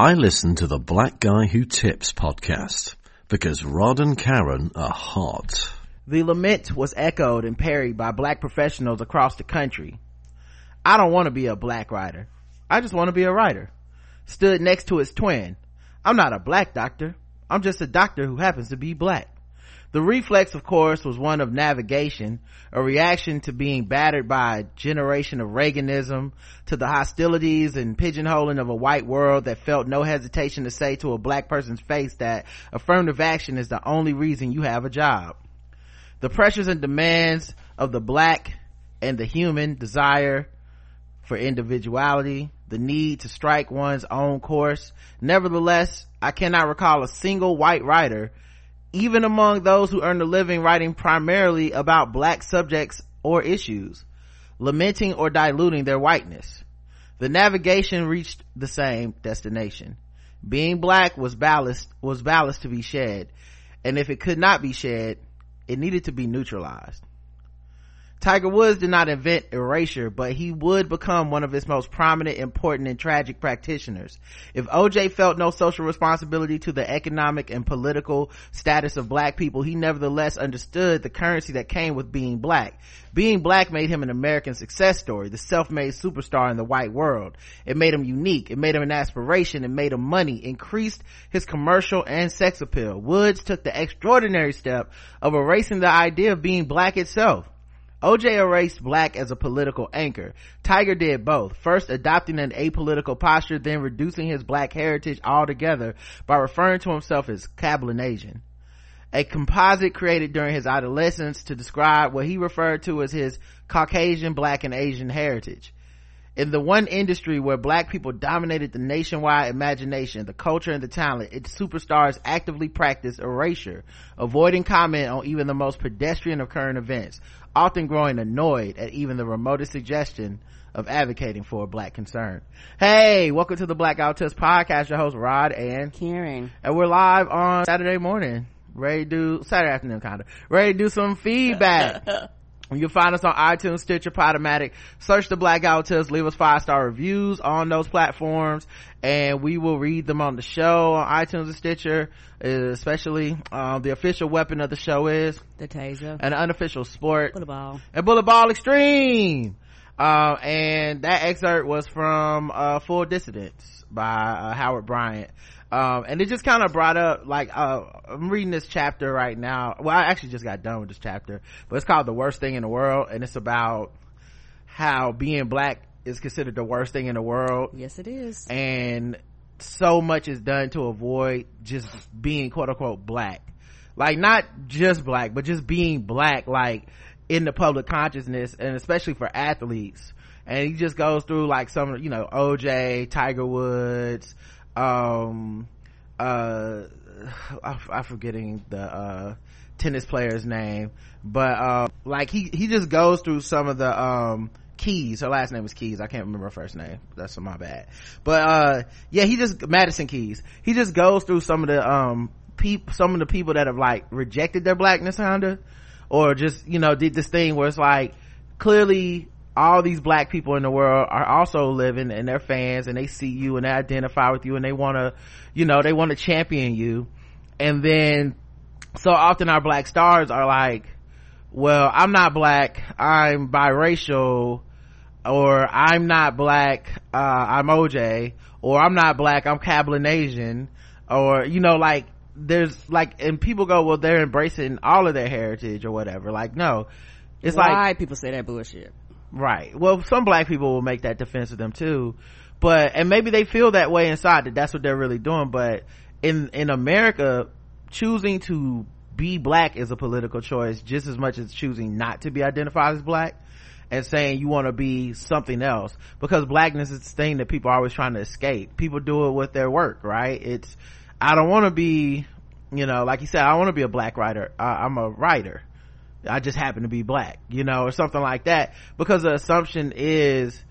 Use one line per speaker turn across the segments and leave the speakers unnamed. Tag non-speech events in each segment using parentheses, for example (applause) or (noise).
I listen to the Black Guy Who Tips podcast because Rod and Karen are hot.
The lament was echoed and parried by black professionals across the country. I don't want to be a black writer. I just want to be a writer. Stood next to his twin. I'm not a black doctor. I'm just a doctor who happens to be black. The reflex, of course, was one of navigation, a reaction to being battered by a generation of Reaganism, to the hostilities and pigeonholing of a white world that felt no hesitation to say to a black person's face that affirmative action is the only reason you have a job. The pressures and demands of the black and the human desire for individuality, the need to strike one's own course. Nevertheless, I cannot recall a single white writer even among those who earn a living writing primarily about black subjects or issues, lamenting or diluting their whiteness. The navigation reached the same destination. Being black was ballast, was ballast to be shed, and if it could not be shed, it needed to be neutralized. Tiger Woods did not invent erasure, but he would become one of its most prominent, important, and tragic practitioners. If OJ felt no social responsibility to the economic and political status of black people, he nevertheless understood the currency that came with being black. Being black made him an American success story, the self-made superstar in the white world. It made him unique. It made him an aspiration. It made him money, increased his commercial and sex appeal. Woods took the extraordinary step of erasing the idea of being black itself. OJ erased black as a political anchor. Tiger did both, first adopting an apolitical posture, then reducing his black heritage altogether by referring to himself as Cablinasian. A composite created during his adolescence to describe what he referred to as his Caucasian, black, and Asian heritage. In the one industry where black people dominated the nationwide imagination, the culture, and the talent, its superstars actively practiced erasure, avoiding comment on even the most pedestrian of current events, often growing annoyed at even the remotest suggestion of advocating for a black concern. Hey, welcome to the Black Who podcast. Your host Rod and
Karen.
And we're live on Saturday morning. Ready to do, Saturday afternoon kinda. Ready to do some feedback. (laughs) You can find us on iTunes, Stitcher, Podomatic. Search the Black Guy Who Leave us five star reviews on those platforms, and we will read them on the show on iTunes and Stitcher. Especially, um, the official weapon of the show is
the taser,
an unofficial sport,
bullet ball,
and bullet ball extreme. Uh, and that excerpt was from uh, Full Dissidence by uh, Howard Bryant um, and it just kind of brought up like uh, i'm reading this chapter right now. Well i actually just got done with this chapter but it's called the worst thing in the world and it's about how being black is considered the worst thing in the world.
Yes it is.
And so much is done to avoid just being quote unquote black. Like not just black but just being black like in the public consciousness and especially for athletes. And he just goes through like some you know oj tiger woods um uh i'm forgetting the uh tennis player's name but uh like he he just goes through some of the um keys. Her last name is keys. I can't remember her first name. That's my bad. But uh yeah he just madison keys. He just goes through some of the um peop some of the people that have like rejected their blackness kinda or just you know did this thing where it's like clearly all these black people in the world are also living and they're fans and they see you and they identify with you and they want to you know they want to champion you. And then so often our black stars are like well i'm not black i'm biracial or i'm not black uh, i'm oj or i'm not black i'm cablinasian or you know like there's like and people go well they're embracing all of their heritage or whatever. Like no. It's like
Why
like
people say that bullshit
right. Well some black people will make that defense of them too. But and maybe they feel that way inside that that's what they're really doing but in in america choosing to be black is a political choice just as much as choosing not to be identified as black and saying you want to be something else. Because blackness is the thing that people are always trying to escape. People do it with their work right? It's i don't want to be you know like you said i want to be a black writer. I, i'm a writer I just happen to be black, you know, or something like that. Because the assumption is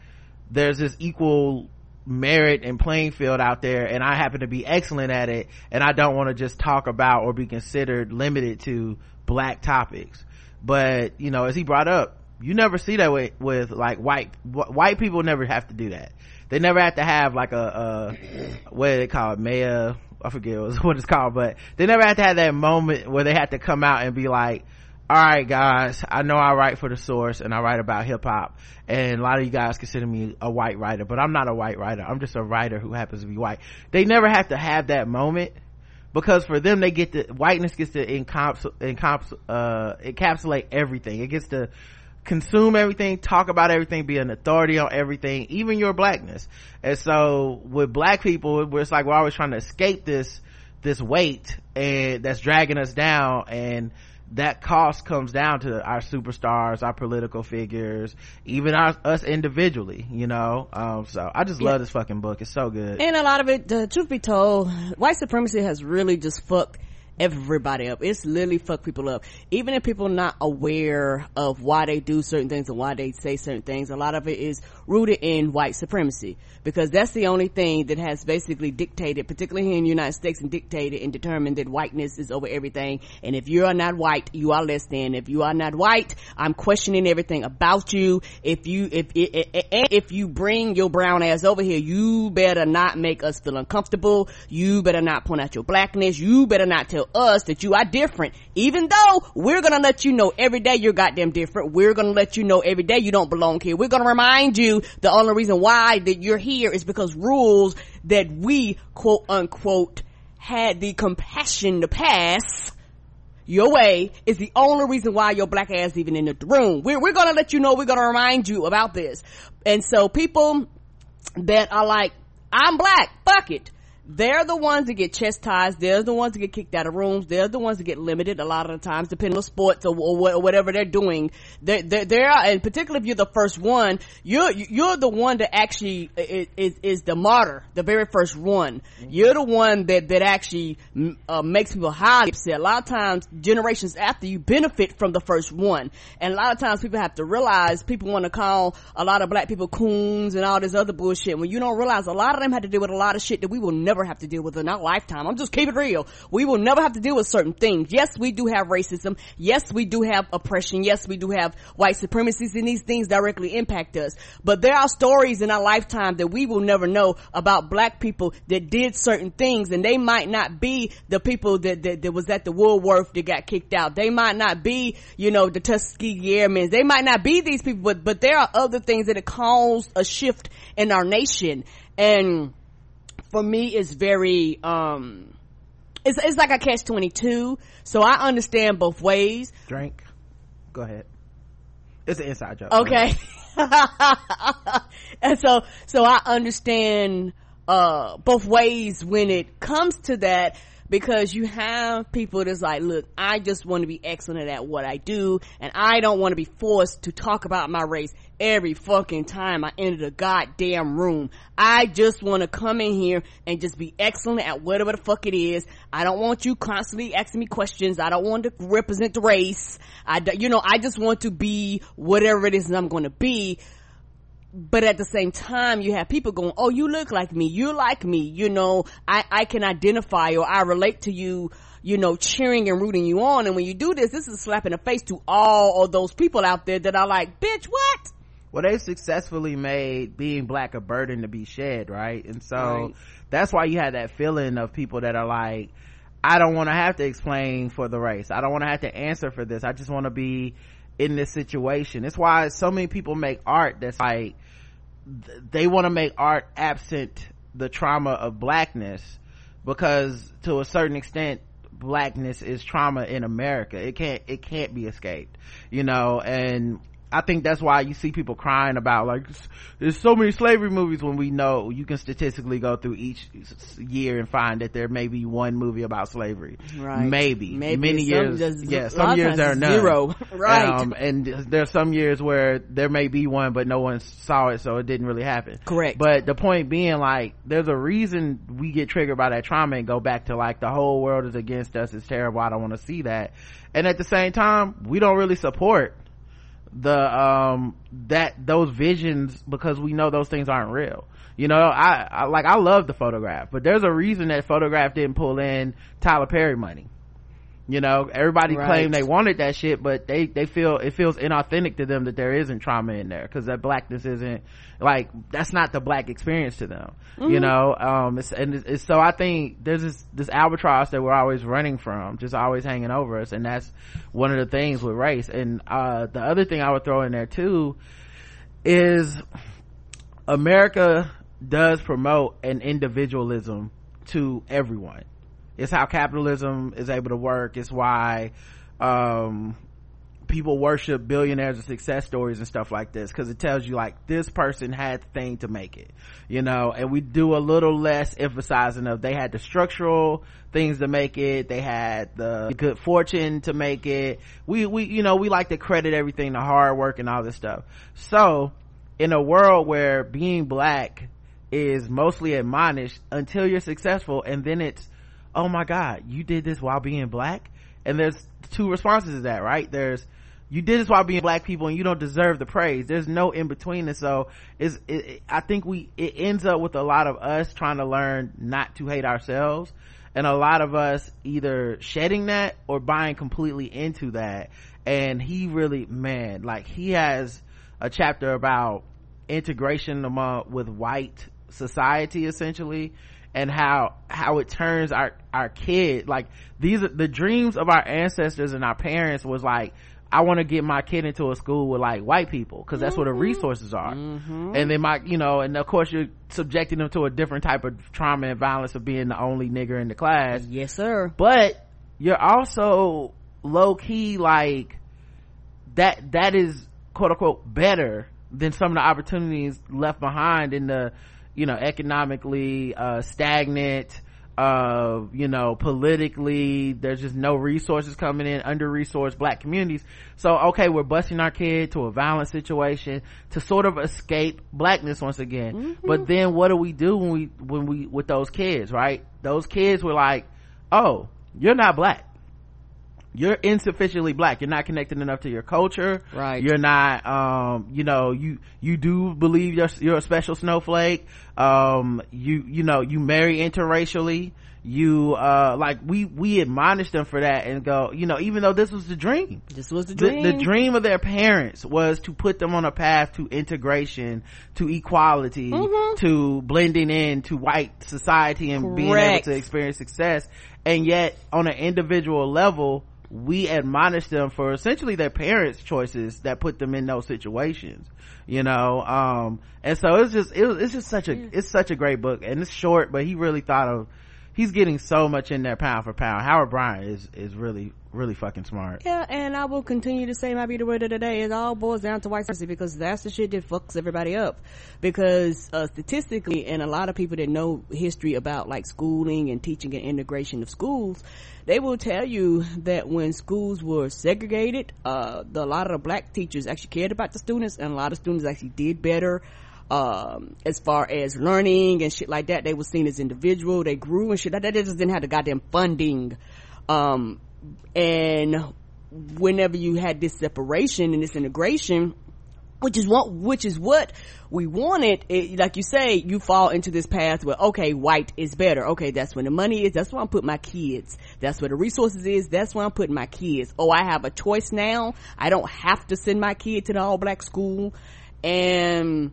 there's this equal merit and playing field out there and I happen to be excellent at it and I don't want to just talk about or be considered limited to black topics. But, you know, as he brought up, you never see that with, with like white, white people never have to do that. they never have to have like a, a what they call it mayor i forget what it's (laughs) called but they never have to have that moment where they have to come out and be like all right guys i know i write for the source and i write about hip-hop and a lot of you guys consider me a white writer but i'm not a white writer. I'm just a writer who happens to be white. They never have to have that moment because for them they get the whiteness gets to uh, encapsulate everything. It gets to consume everything talk about everything be an authority on everything even your blackness. And so with black people it's like we're always trying to escape this this weight and that's dragging us down and that cost comes down to our superstars our political figures even our, us individually you know? Um, so i just love this fucking book. It's so good.
And a lot of it the truth be told white supremacy has really just fucked everybody up. It's literally fuck people up. Even if people not aware of why they do certain things and why they say certain things, a lot of it is rooted in white supremacy because that's the only thing that has basically dictated, particularly here in the United States and dictated and determined that whiteness is over everything. And if you are not white, you are less than. If you are not white, I'm questioning everything about you. If you, if, if, if you bring your brown ass over here, you better not make us feel uncomfortable. You better not point out your blackness. You better not tell us that you are different, even though we're gonna let you know every day you're goddamn different. We're gonna let you know every day you don't belong here. We're gonna remind you the only reason why that you're here is because rules that we quote unquote had the compassion to pass your way is the only reason why your black ass even in the room. We're, we're gonna let you know, we're gonna remind you about this. And so people that are like, I'm black, fuck it they're the ones that get chastised. They're the ones that get kicked out of rooms. They're the ones that get limited a lot of the times, depending on sports or, or whatever they're doing. They're, they're, they're, and particularly if you're the first one, you're, you're the one that actually is, is the martyr, the very first one. You're the one that, that actually uh, makes people highly upset. A lot of times, generations after you benefit from the first one. And a lot of times people have to realize, people want to call a lot of black people coons and all this other bullshit. When you don't realize a lot of them had to deal with a lot of shit that we will never never have to deal with in our lifetime. I'm just keeping it real. We will never have to deal with certain things. Yes, we do have racism. Yes, we do have oppression. Yes, we do have white supremacies and these things directly impact us. But there are stories in our lifetime that we will never know about black people that did certain things and they might not be the people that, that, that was at the Woolworth that got kicked out. They might not be, you know, the Tuskegee Airmen. They might not be these people, but, but there are other things that have caused a shift in our nation. And for me is very um it's it's like a catch 22 so i understand both ways.
Drink. Go ahead. It's an inside joke.
Okay. (laughs) And so so i understand uh both ways when it comes to that because you have people that's like, look, I just want to be excellent at what I do and I don't want to be forced to talk about my race every fucking time I enter the goddamn room. I just want to come in here and just be excellent at whatever the fuck it is. I don't want you constantly asking me questions. I don't want to represent the race. I, you know, I just want to be whatever it is that I'm going to be. But at the same time, you have people going, oh, you look like me. You're like me. You know, I, I can identify or I relate to you you know, cheering and rooting you on. And when you do this, this is a slap in the face to all of those people out there that are like, bitch, what?
Well they successfully made being black a burden to be shed right? And so right. that's why you had that feeling of people that are like i don't want to have to explain for the race. I don't want to have to answer for this. I just want to be in this situation. It's why so many people make art that's like they want to make art absent the trauma of blackness because to a certain extent blackness is trauma in america. It can't it can't be escaped you know? And I think that's why you see people crying about like there's so many slavery movies when we know you can statistically go through each year and find that there may be one movie about slavery. Right. Maybe. Maybe many years. yeah, some years there are none.
Zero. (laughs) right. Um,
and there's some years where there may be one but no one saw it so it didn't really happen.
Correct.
But the point being like there's a reason we get triggered by that trauma and go back to like the whole world is against us. It's terrible. I don't want to see that. And at the same time, we don't really support the um that those visions because we know those things aren't real. You know I, I like i love the photograph but there's a reason that photograph didn't pull in tyler perry money you know everybody
Right.
claimed they wanted that shit but they they feel it feels inauthentic to them that there isn't trauma in there because that blackness isn't like that's not the black experience to them you know? Um it's, and it's, it's so i think there's this this albatross that we're always running from just always hanging over us and that's one of the things with race. And uh the other thing i would throw in there too is america does promote an individualism to everyone it's how capitalism is able to work. It's why um people worship billionaires and success stories and stuff like this because it tells you like this person had the thing to make it you know? And we do a little less emphasizing of they had the structural things to make it. They had the good fortune to make it. We we you know we like to credit everything to hard work and all this stuff. So in a world where being black is mostly admonished until you're successful and then it's oh my god you did this while being black? And there's two responses to that right? There's you did this while being black people and you don't deserve the praise. There's no in between. And so is it, it- i think we it ends up with a lot of us trying to learn not to hate ourselves. And a lot of us either shedding that or buying completely into that. And he really man like he has a chapter about integration among with white society essentially and how how it turns our our kid like these are the dreams of our ancestors and our parents was like I want to get my kid into a school with like white people because that's where the mm-hmm. resources are. Mm-hmm. And they might, you know, and of course you're subjecting them to a different type of trauma and violence of being the only nigger in the class.
Yes sir.
But you're also low key like that that is quote unquote better than some of the opportunities left behind in the you know economically uh stagnant uh you know politically there's just no resources coming in under resourced black communities. So okay we're busting our kid to a violent situation to sort of escape blackness once again. But then what do we do when we when we with those kids right? Those kids were like oh you're not black you're insufficiently black. You're not connected enough to your culture.
Right.
you're not um you know you you do believe you're you're a special snowflake. Um you you know you marry interracially. You uh like we we admonish them for that and go you know even though this was the dream.
This was the
the,
dream
the dream. of their parents was to put them on a path to integration to equality
Mm-hmm.
to blending in to white society and being able to experience success. And yet on an individual level we admonish them for essentially their parents choices that put them in those situations you know um and so it's just it, it's just such a it's such a great book and it's short but he really thought of he's getting so much in there pound for pound. Howard bryant is is really really fucking smart
Yeah, and I will continue to say my be the word of the day. It all boils down to white supremacy because that's the shit that fucks everybody up. Because uh, statistically, and a lot of people that know history about like schooling and teaching and integration of schools, they will tell you that when schools were segregated, uh, the, a lot of the black teachers actually cared about the students, and a lot of students actually did better um as far as learning and shit like that they were seen as individual they grew and shit that just didn't have the goddamn funding um and whenever you had this separation and this integration which is what which is what we wanted it, like you say you fall into this path where okay white is better. Okay that's where the money is. That's where i'm putting my kids. That's where the resources is. That's where i'm putting my kids. Oh i have a choice now. I don't have to send my kid to the all black school. And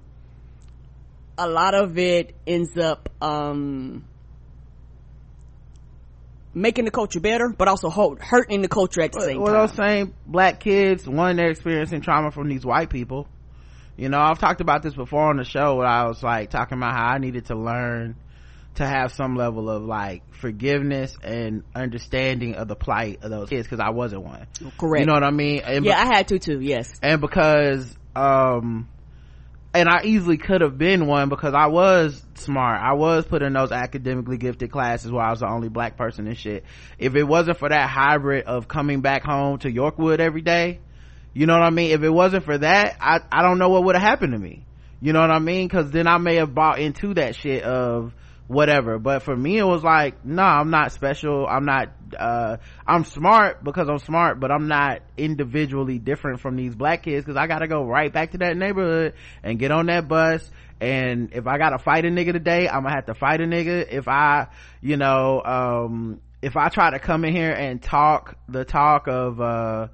a lot of it ends up um making the culture better but also hurting the culture at the same
well
time.
those same black kids one they're experiencing trauma from these white people. You know i've talked about this before on the show where i was like talking about how i needed to learn to have some level of like forgiveness and understanding of the plight of those kids because i wasn't one.
Correct.
you know what i mean? And
yeah i had to too yes.
and because um and I easily could have been one because I was smart. I was put in those academically gifted classes where I was the only black person and shit. If it wasn't for that hybrid of coming back home to Yorkwood every day, you know what I mean? If it wasn't for that, I, I don't know what would have happened to me. You know what I mean? Cause then I may have bought into that shit of whatever. But for me, it was like, no, I'm not special. I'm not, uh, I'm smart because I'm smart, but I'm not individually different from these black kids cause I gotta go right back to that neighborhood and get on that bus. And if I gotta fight a nigga today, I'm gonna have to fight a nigga. If I, you know, um, if I try to come in here and talk the talk of, uh,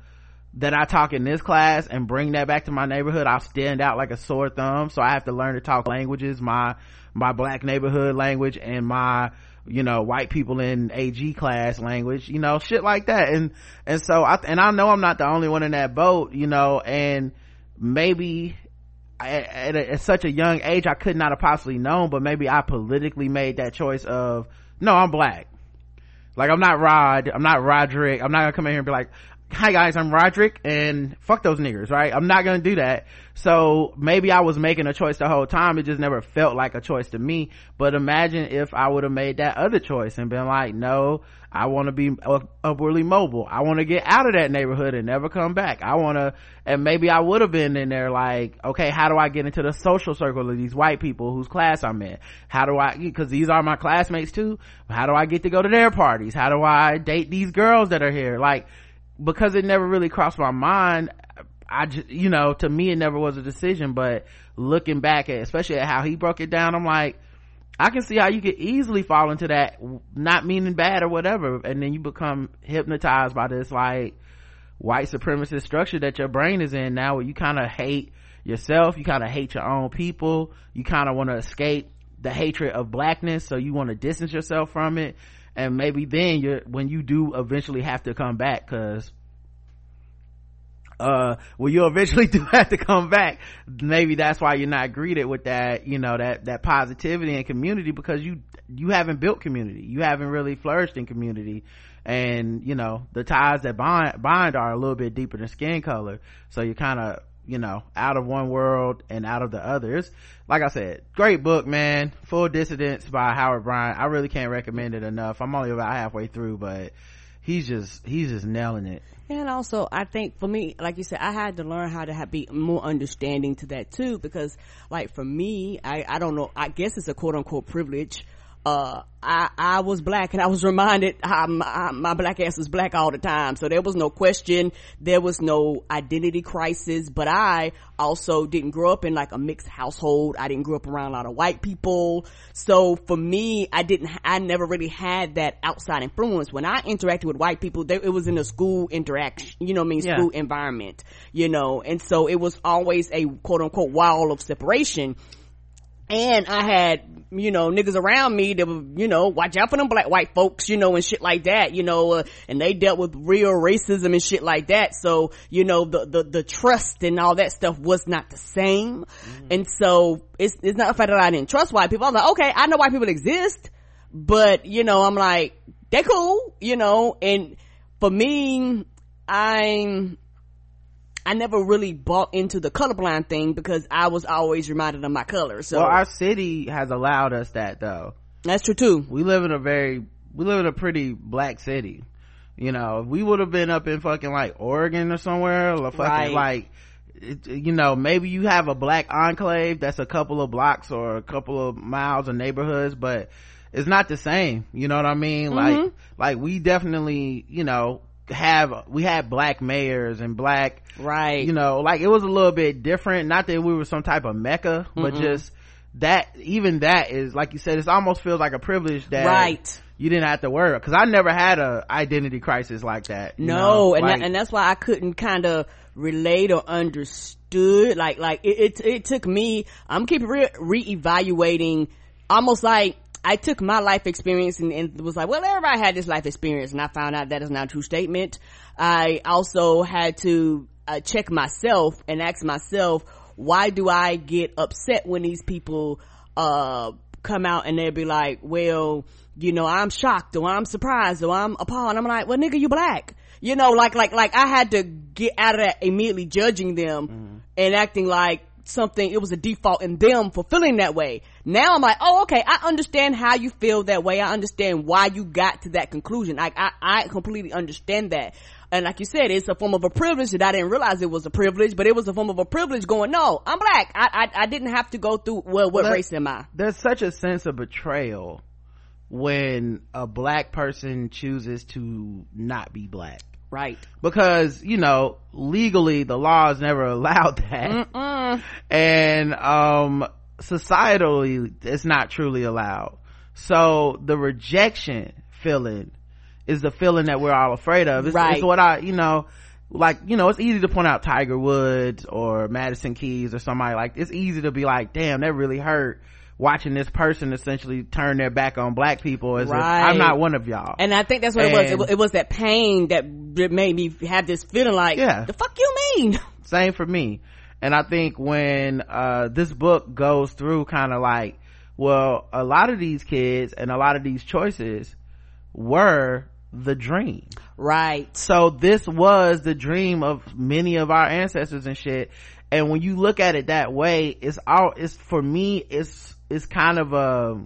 that I talk in this class and bring that back to my neighborhood, I'll stand out like a sore thumb. So I have to learn to talk languages, my, my black neighborhood language and my, you know, white people in AG class language, you know, shit like that. And, and so I, and I know I'm not the only one in that boat, you know, and maybe at, at, such a young age I could not have possibly known, but maybe I politically made that choice of, no, I'm black. Like I'm not Rod, I'm not Roderick, I'm not gonna come in here and be like, hi guys, I'm Roderick and fuck those niggers, right? I'm not gonna do that. So maybe I was making a choice the whole time. It just never felt like a choice to me. But imagine if I would have made that other choice and been like, no, I want to be upwardly mobile. I want to get out of that neighborhood and never come back. I want to, and maybe I would have been in there like, okay, how do I get into the social circle of these white people whose class I'm in? How do I, cause these are my classmates too. How do I get to go to their parties? How do I date these girls that are here? Like, because it never really crossed my mind, I just, you know, to me it never was a decision, but looking back at, especially at how he broke it down, I'm like, I can see how you could easily fall into that, not meaning bad or whatever, and then you become hypnotized by this like white supremacist structure that your brain is in now where you kind of hate yourself, you kind of hate your own people, you kind of want to escape the hatred of blackness, so you want to distance yourself from it, and maybe then you're, when you do eventually have to come back, cause uh well you eventually (laughs) do have to come back maybe that's why you're not greeted with that you know that that positivity and community because you you haven't built community. You haven't really flourished in community. And you know the ties that bind bind are a little bit deeper than skin color. So you're kind of you know out of one world and out of the others like i said great book man. Full dissidence by howard bryant. I really can't recommend it enough. I'm only about halfway through but he's just he's just nailing it.
And also i think for me like you said i had to learn how to have, be more understanding to that too because like for me i i don't know i guess it's a quote unquote privilege uh, I, I was black and I was reminded my, my, black ass was black all the time. So there was no question. There was no identity crisis, but I also didn't grow up in like a mixed household. I didn't grow up around a lot of white people. So for me, I didn't, I never really had that outside influence. When I interacted with white people, they, it was in a school interaction, you know I mean, school yeah. environment, you know, and so it was always a quote unquote wall of separation and I had, you know, niggas around me that were, you know, watch out for them black white folks, you know, and shit like that, you know, uh, and they dealt with real racism and shit like that. So, you know, the, the, the trust and all that stuff was not the same. Mm-hmm. And so it's, it's not the fact that I didn't trust white people. I was like, okay, I know white people exist, but, you know, I'm like, they're cool, you know, and for me, I'm, I never really bought into the colorblind thing because I was always reminded of my color. So
well, our city has allowed us that though.
That's true too.
We live in a very, we live in a pretty black city. You know, we would have been up in fucking like Oregon or somewhere, or fucking right. like, you know, maybe you have a black enclave that's a couple of blocks or a couple of miles of neighborhoods, but it's not the same. You know what I mean? Mm-hmm. Like, like we definitely, you know, have we had black mayors and black
right
you know like it was a little bit different not that we were some type of mecca but Mm-mm. just that even that is like you said it almost feels like a privilege that
right
you didn't have to worry because i never had a identity crisis like that
no
know?
and
like,
that, and that's why i couldn't kind of relate or understood like like it, it, it took me i'm keeping re- reevaluating almost like I took my life experience and, and, was like, well, everybody had this life experience. And I found out that is not a true statement. I also had to uh, check myself and ask myself, why do I get upset when these people, uh, come out and they'll be like, well, you know, I'm shocked or I'm surprised or I'm appalled. I'm like, well, nigga, you black. You know, like, like, like I had to get out of that immediately judging them mm-hmm. and acting like, something, it was a default in them for feeling that way. Now I'm like, oh, okay, I understand how you feel that way. I understand why you got to that conclusion. Like, I, I completely understand that. And like you said, it's a form of a privilege that I didn't realize it was a privilege, but it was a form of a privilege going, no, I'm black. I, I, I didn't have to go through, well, what well, race am I?
There's such a sense of betrayal when a black person chooses to not be black.
Right.
Because, you know, legally the laws never (laughs) allowed that. Mm-mm. And, um, societally it's not truly allowed. So the rejection feeling is the feeling that we're all afraid of. It's,
Right.
it's what I, you know, like, you know, it's easy to point out Tiger Woods or Madison Keys or somebody like, it's easy to be like, damn, that really hurt watching this person essentially turn their back on black people as if
Right.
I'm not one of y'all.
And I think that's what it was. It,
And-
wa- it was that pain that that made me have this feeling like,
Yeah.
the fuck you mean?
same for me and i think when uh this book goes through kind of like well a lot of these kids and a lot of these choices were the dream.
Right.
so this was the dream of many of our ancestors and shit. And when you look at it that way it's all it's for me it's it's kind of a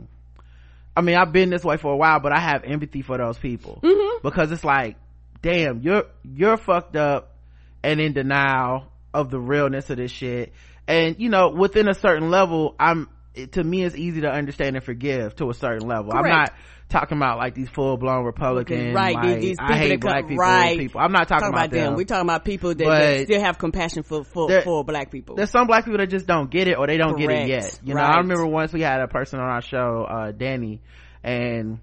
I mean, I've been this way for a while, but I have empathy for those people. Because it's like, damn, you're you're fucked up and in denial of the realness of this shit. And you know, within a certain level, I'm it, to me, it's easy to understand and forgive to a certain level. I'm not talking about like these full blown republicans
right.
like,
these, these people
I hate
that come,
black people,
right.
people. I'm not talking, about, them.
We're talking about people that, that still have compassion for for,
There-
for black people.
There's some black people that just don't get it or they don't get it yet. You know, I remember once we had a person on our show, uh, Danny, and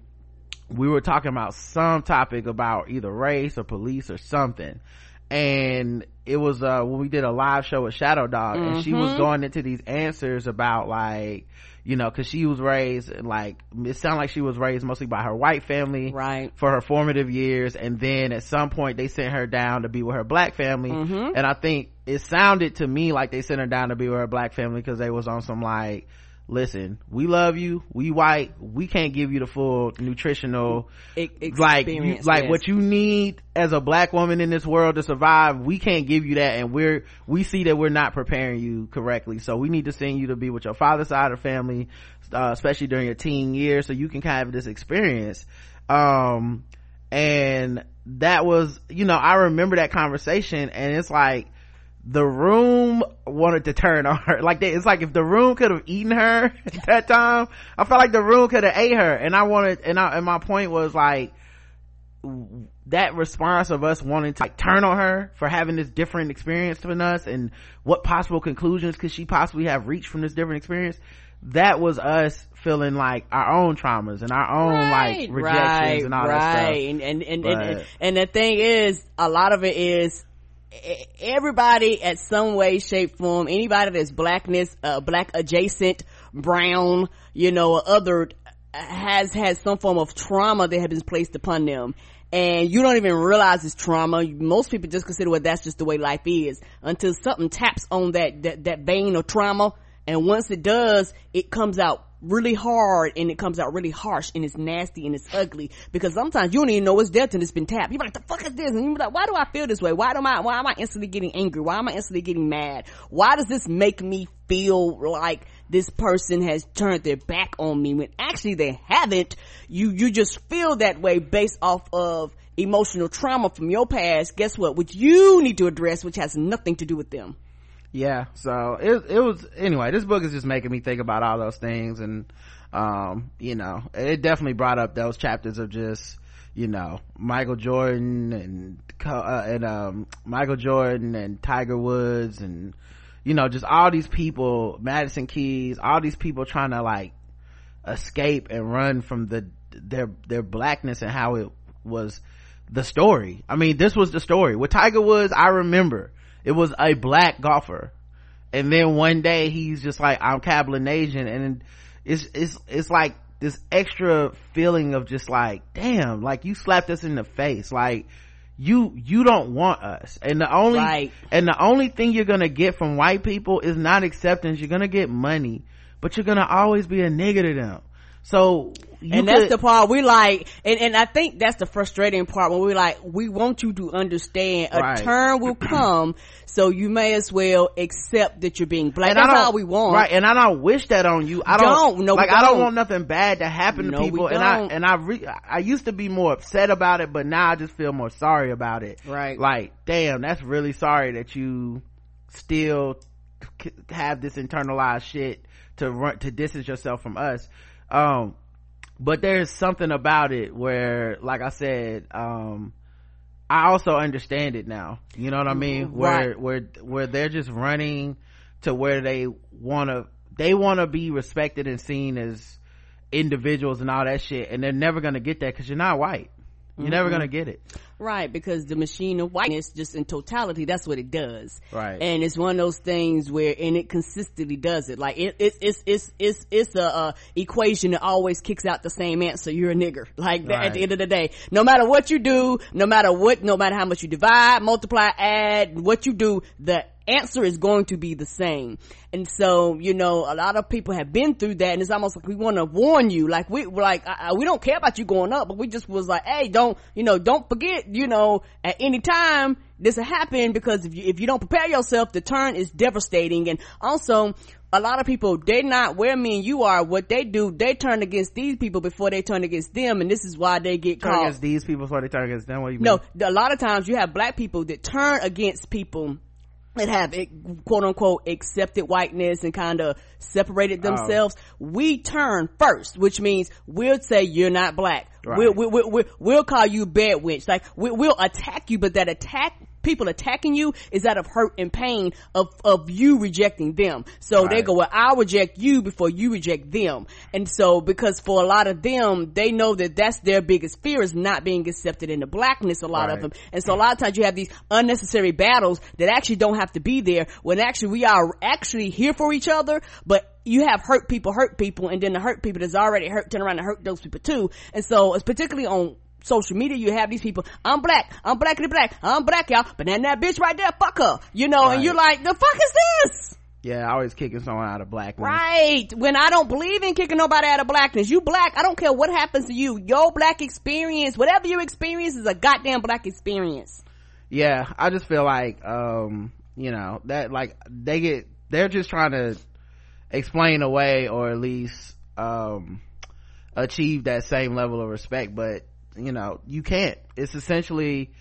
we were talking about some topic about either race or police or something. And it was, uh, when we did a live show with Shadow Dog and she
Mm-hmm.
was going into these answers about like, you know, cause she was raised like, it sounded like she was raised mostly by her white family
Right.
for her formative years and then at some point they sent her down to be with her black family
Mm-hmm.
and i think it sounded to me like they sent her down to be with her black family because they was on some like listen we love you we white we can't give you the full nutritional
E-
like you,
experience,
like
yes.
what you need as a black woman in this world to survive we can't give you that and we're we see that we're not preparing you correctly so we need to send you to be with your father's side of family uh, especially during your teen years so you can kind of have this experience um and that was you know i remember that conversation and it's like the room wanted to turn on her. (laughs) Like they, it's like if the room could have eaten her (laughs) at that time i felt like the room could have ate her. And i wanted and I, and my point was like that response of us wanting to like turn on her for having this different experience than us and what possible conclusions could she possibly have reached from this different experience that was us feeling like our own traumas and our own like rejections
right,
and all
right.
that stuff
And and and,
But-
and and the thing is, a lot of it is everybody at some way, shape, form. Anybody that's blackness, uh, black adjacent, brown, you know, or other has had some form of trauma that has been placed upon them. And you don't even realize it's trauma. Most people just consider well, that's just the way life is until something taps on that, that, that vein of trauma. And once it does, it comes out really hard and it comes out really harsh and it's nasty and it's ugly because sometimes you don't even know it's there till it's been tapped. You're like, the fuck is this? And you're like, why do I feel this way? Why do I, why am I instantly getting angry? Why am I instantly getting mad? Why does this make me feel like this person has turned their back on me when actually they haven't? You, you just feel that way based off of emotional trauma from your past. Guess what? Which you need to address, which has nothing to do with them.
Yeah. So it it was anyway this book is just making me think about all those things and um you know it definitely brought up those chapters of just you know michael jordan and uh, and um michael jordan and tiger woods and you know just all these people madison keys all these people trying to like escape and run from the their their blackness and how it was the story. I mean this was the story. With tiger woods i remember it was a black golfer. And then one day he's just like i'm Cablinasian and it's it's it's like this extra feeling of just like damn like you slapped us in the face. Like you you don't want us. And the only
Right.
and the only thing you're gonna get from white people is not acceptance. You're gonna get money but you're gonna always be a nigga to them so you
and that's the part we like and, and i think that's the frustrating part when we like we want you to understand a
Right.
turn will (clears throat) come so you may as well accept that you're being black
and I
that's all we want
right and i don't wish that on you i don't,
Don't. No,
like i don't
don't.
want nothing bad to happen
No,
to people and i and i re- i used to be more upset about it but now i just feel more sorry about it
Right.
like damn that's really sorry that you still have this internalized shit to run to distance yourself from us um but there's something about it where like i said um i also understand it now you know what i mean where
Right.
where where they're just running to where they want to they want to be respected and seen as individuals and all that shit and they're never gonna get that because you're not white You're never gonna get it.
Right, because the machine of whiteness, just in totality, that's what it does.
Right.
And it's one of those things where, and it consistently does it. Like it, it it's, it's, it's, it's a, uh equation that always kicks out the same answer. You're a nigger. (laughs) Like
Right.
at the end of the day. No matter what you do, no matter what, no matter how much you divide, multiply, add, what you do, the answer is going to be the same. And so, you know, a lot of people have been through that and it's almost like we want to warn you. Like we, like, I, I- we don't care about you going up, but we just was like, hey, don't, you know, don't forget, you know, at any time this will happen because if you, if you don't prepare yourself, the turn is devastating. And also, a lot of people, they're not where me and you are. What they do, they turn against these people before they turn against them. And this is why they get
Turn
caught.
against these people before they turn against them. What do you mean?
No, a lot of times you have black people that turn against people that have eh, quote unquote accepted whiteness and kind of separated
Oh.
themselves. We turn first, which means we'll say you're not black.
Right.
We'll, we'll, we'll, we'll, we'll call you bad witch. Like we'll attack you, but that attack, people attacking you is out of hurt and pain of, of you rejecting them. So they go, well, I'll reject you before you reject them. And so because for a lot of them, they know that that's their biggest fear is not being accepted in the blackness, a lot of them. And so a lot of times you have these unnecessary battles that actually don't have to be there when actually we are actually here for each other, but you have hurt people hurt people and then the hurt people that's already hurt turn around and hurt those people too. And so it's particularly on social media, you have these people, I'm black, I'm blackity black, I'm black y'all, but then that bitch right there, fuck her, you know, and you're like, the fuck is this?
Yeah, I always kicking someone out of blackness.
Right. When I don't believe in kicking nobody out of blackness, you black, I don't care what happens to you. Your black experience, whatever you experience is a goddamn black experience.
Yeah, I just feel like, um, you know, that like they get, they're just trying to explain away or at least, um, achieve that same level of respect, but you know, you can't. It's essentially,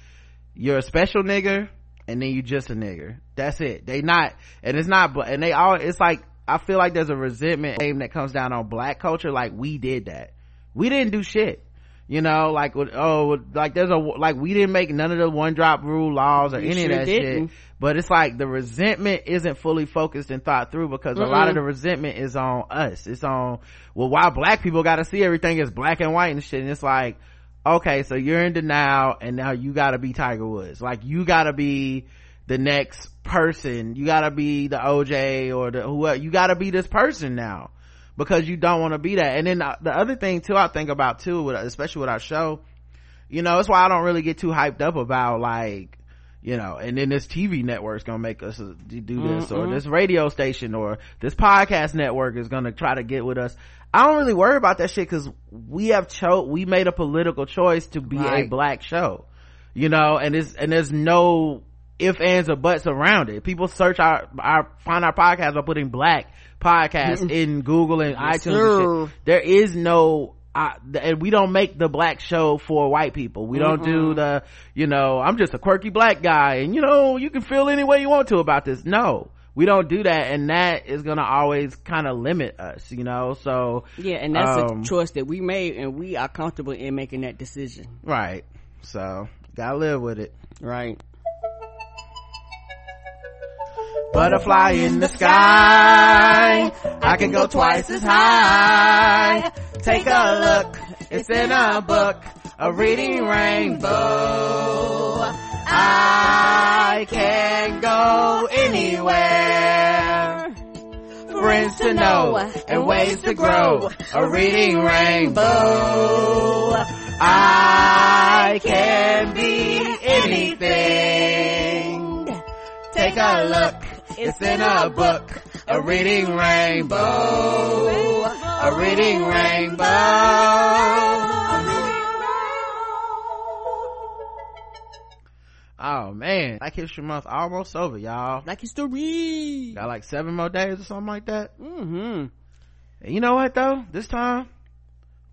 you're a special nigger and then you just a nigger. That's it. They not, and it's not, and they all, it's like, I feel like there's a resentment aim that comes down on black culture, like we did that. We didn't do shit. You know, like, oh, like there's a, like we didn't make none of the one drop rule laws or any
sure
of that
didn't.
shit. But it's like the resentment isn't fully focused and thought through because a lot of the resentment is on us. It's on, well, why black people gotta see everything as black and white and shit. And it's like, okay, so you're in denial and now you gotta be Tiger Woods. Like you gotta be the next person. You gotta be the OJ or the whoever. You gotta be this person now because you don't want to be that. And then the, the other thing too, I think about too, especially with our show, you know, that's why I don't really get too hyped up about like, you know, and then this TV network's gonna make us uh, do this, or this radio station, or this podcast network is gonna try to get with us. I don't really worry about that shit because we have cho we made a political choice to be a black show, you know, and it's and there's no if ands or buts around it. People search our our find our podcast by putting black podcast in Google and iTunes. And shit. There is no I, and we don't make the black show for white people. We don't do the, you know, I'm just a quirky black guy and you know, you can feel any way you want to about this. No, we don't do that. And that is going to always kind of limit us, you know? So,
Yeah, and that's
Um,
a choice that we made and we are comfortable in making that decision.
right. So, gotta live with it.
Right.
Butterfly in the sky. I can go twice as high. Take a look. It's in a book. A reading rainbow. I can go anywhere. Friends to know and ways to grow. A reading rainbow. I can be anything. Take a look. It's in a book. A reading rainbow. A reading rainbow. Oh man, Black History Month almost over, y'all.
Black history.
Got like seven more days or something like that.
Mm-hmm.
And you know what though? This time,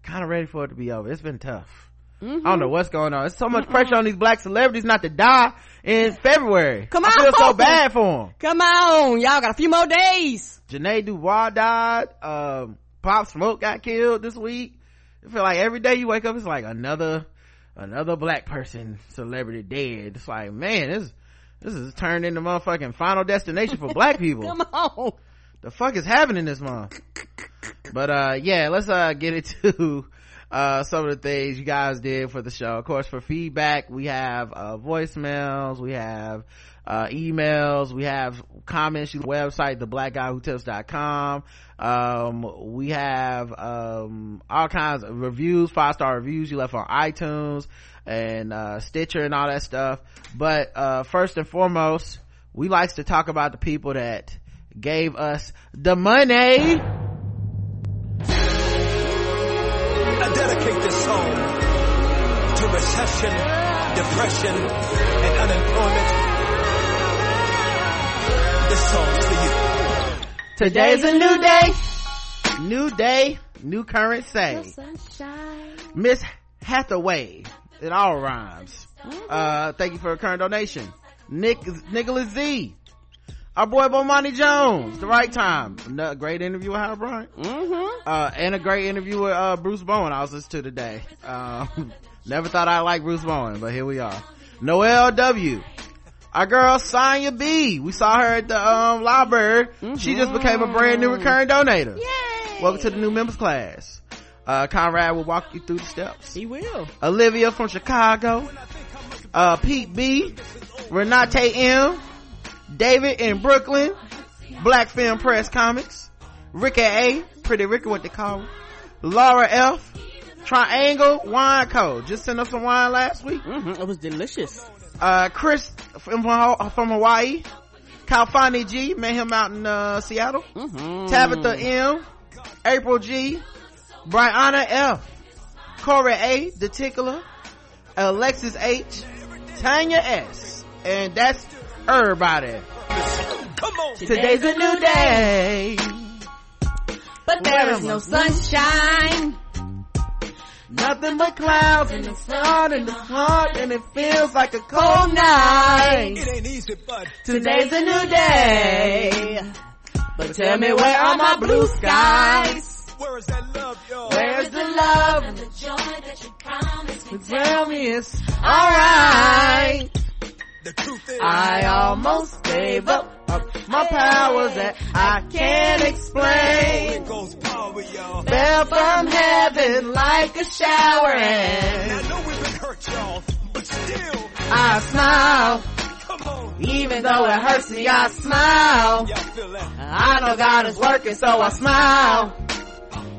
kind of ready for it to be over. It's been tough.
Mm-hmm.
I don't know what's going on. There's so much pressure on these black celebrities not to die in February.
Come
I feel so bad for them.
Come on, y'all got a few more days.
Ja'Net DuBois died. Um, Pop Smoke got killed this week. I feel like every day you wake up, it's like another, another black person celebrity dead. It's like, man, this, this is turned into motherfucking final destination for black (laughs) people.
Come on.
the fuck is happening this month? But, uh, yeah, let's, uh, get into, (laughs) uh, some of the things you guys did for the show. Of course, for feedback, we have, uh, voicemails, we have, uh, emails, we have comments, the website, theblackguywhotips.com. Um, we have, um, all kinds of reviews, five star reviews you left on iTunes and, uh, Stitcher and all that stuff. But, uh, first and foremost, we likes to talk about the people that gave us the money.
I dedicate this song to recession, depression, and unemployment.
Today's a new day. New day, new current say. Miss Hathaway. It all rhymes. Uh, thank you for a current donation. Nick, Nicholas Z. Our boy Bomani Jones. The right time. Another great interview with Howard Bryant.
Mm-hmm.
Uh, and a great interview with, uh, Bruce Bowen I was listening to today. Um, (laughs) never thought I'd like Bruce Bowen, but here we are. Noel W. Our girl Sonya B. We saw her at the, um, library. She just became a brand new recurring donator.
Yay!
Welcome to the new members class. Uh, Conrad will walk you through the steps.
He will.
Olivia from Chicago. Uh, Pete B. Renate M. David in Brooklyn. Black Film Press Comics. Ricky A. Pretty Ricky, what they call her. Laura F. Triangle Wine Co. Just sent us some wine last week.
Mm-hmm. It was delicious.
Uh, Chris from, from Hawaii. Kalfani G. Met him out in, uh, Seattle.
Mm-hmm.
Tabitha M, April G, Brianna F, Corey A, The Tickler, Alexis H, Tanya S, and that's everybody.
Come on.
Today's a new day.
But there is no sunshine.
Nothing but clouds and the sun and the heart and it feels like a cold night.
It ain't easy, but
Today's a new day. But tell me where are my blue skies?
where is that love, y'all?
Where's the love?
and the joy that you promised me.
Tell me it's alright.
The truth is,
I almost gave up my powers that I can't explain.
goes power, y'all.
Fell from heaven like a shower and
I know hurt, y'all, but still,
I smile. Even though it hurts me, I smile.
Y'all feel that?
I know God is working, so I smile.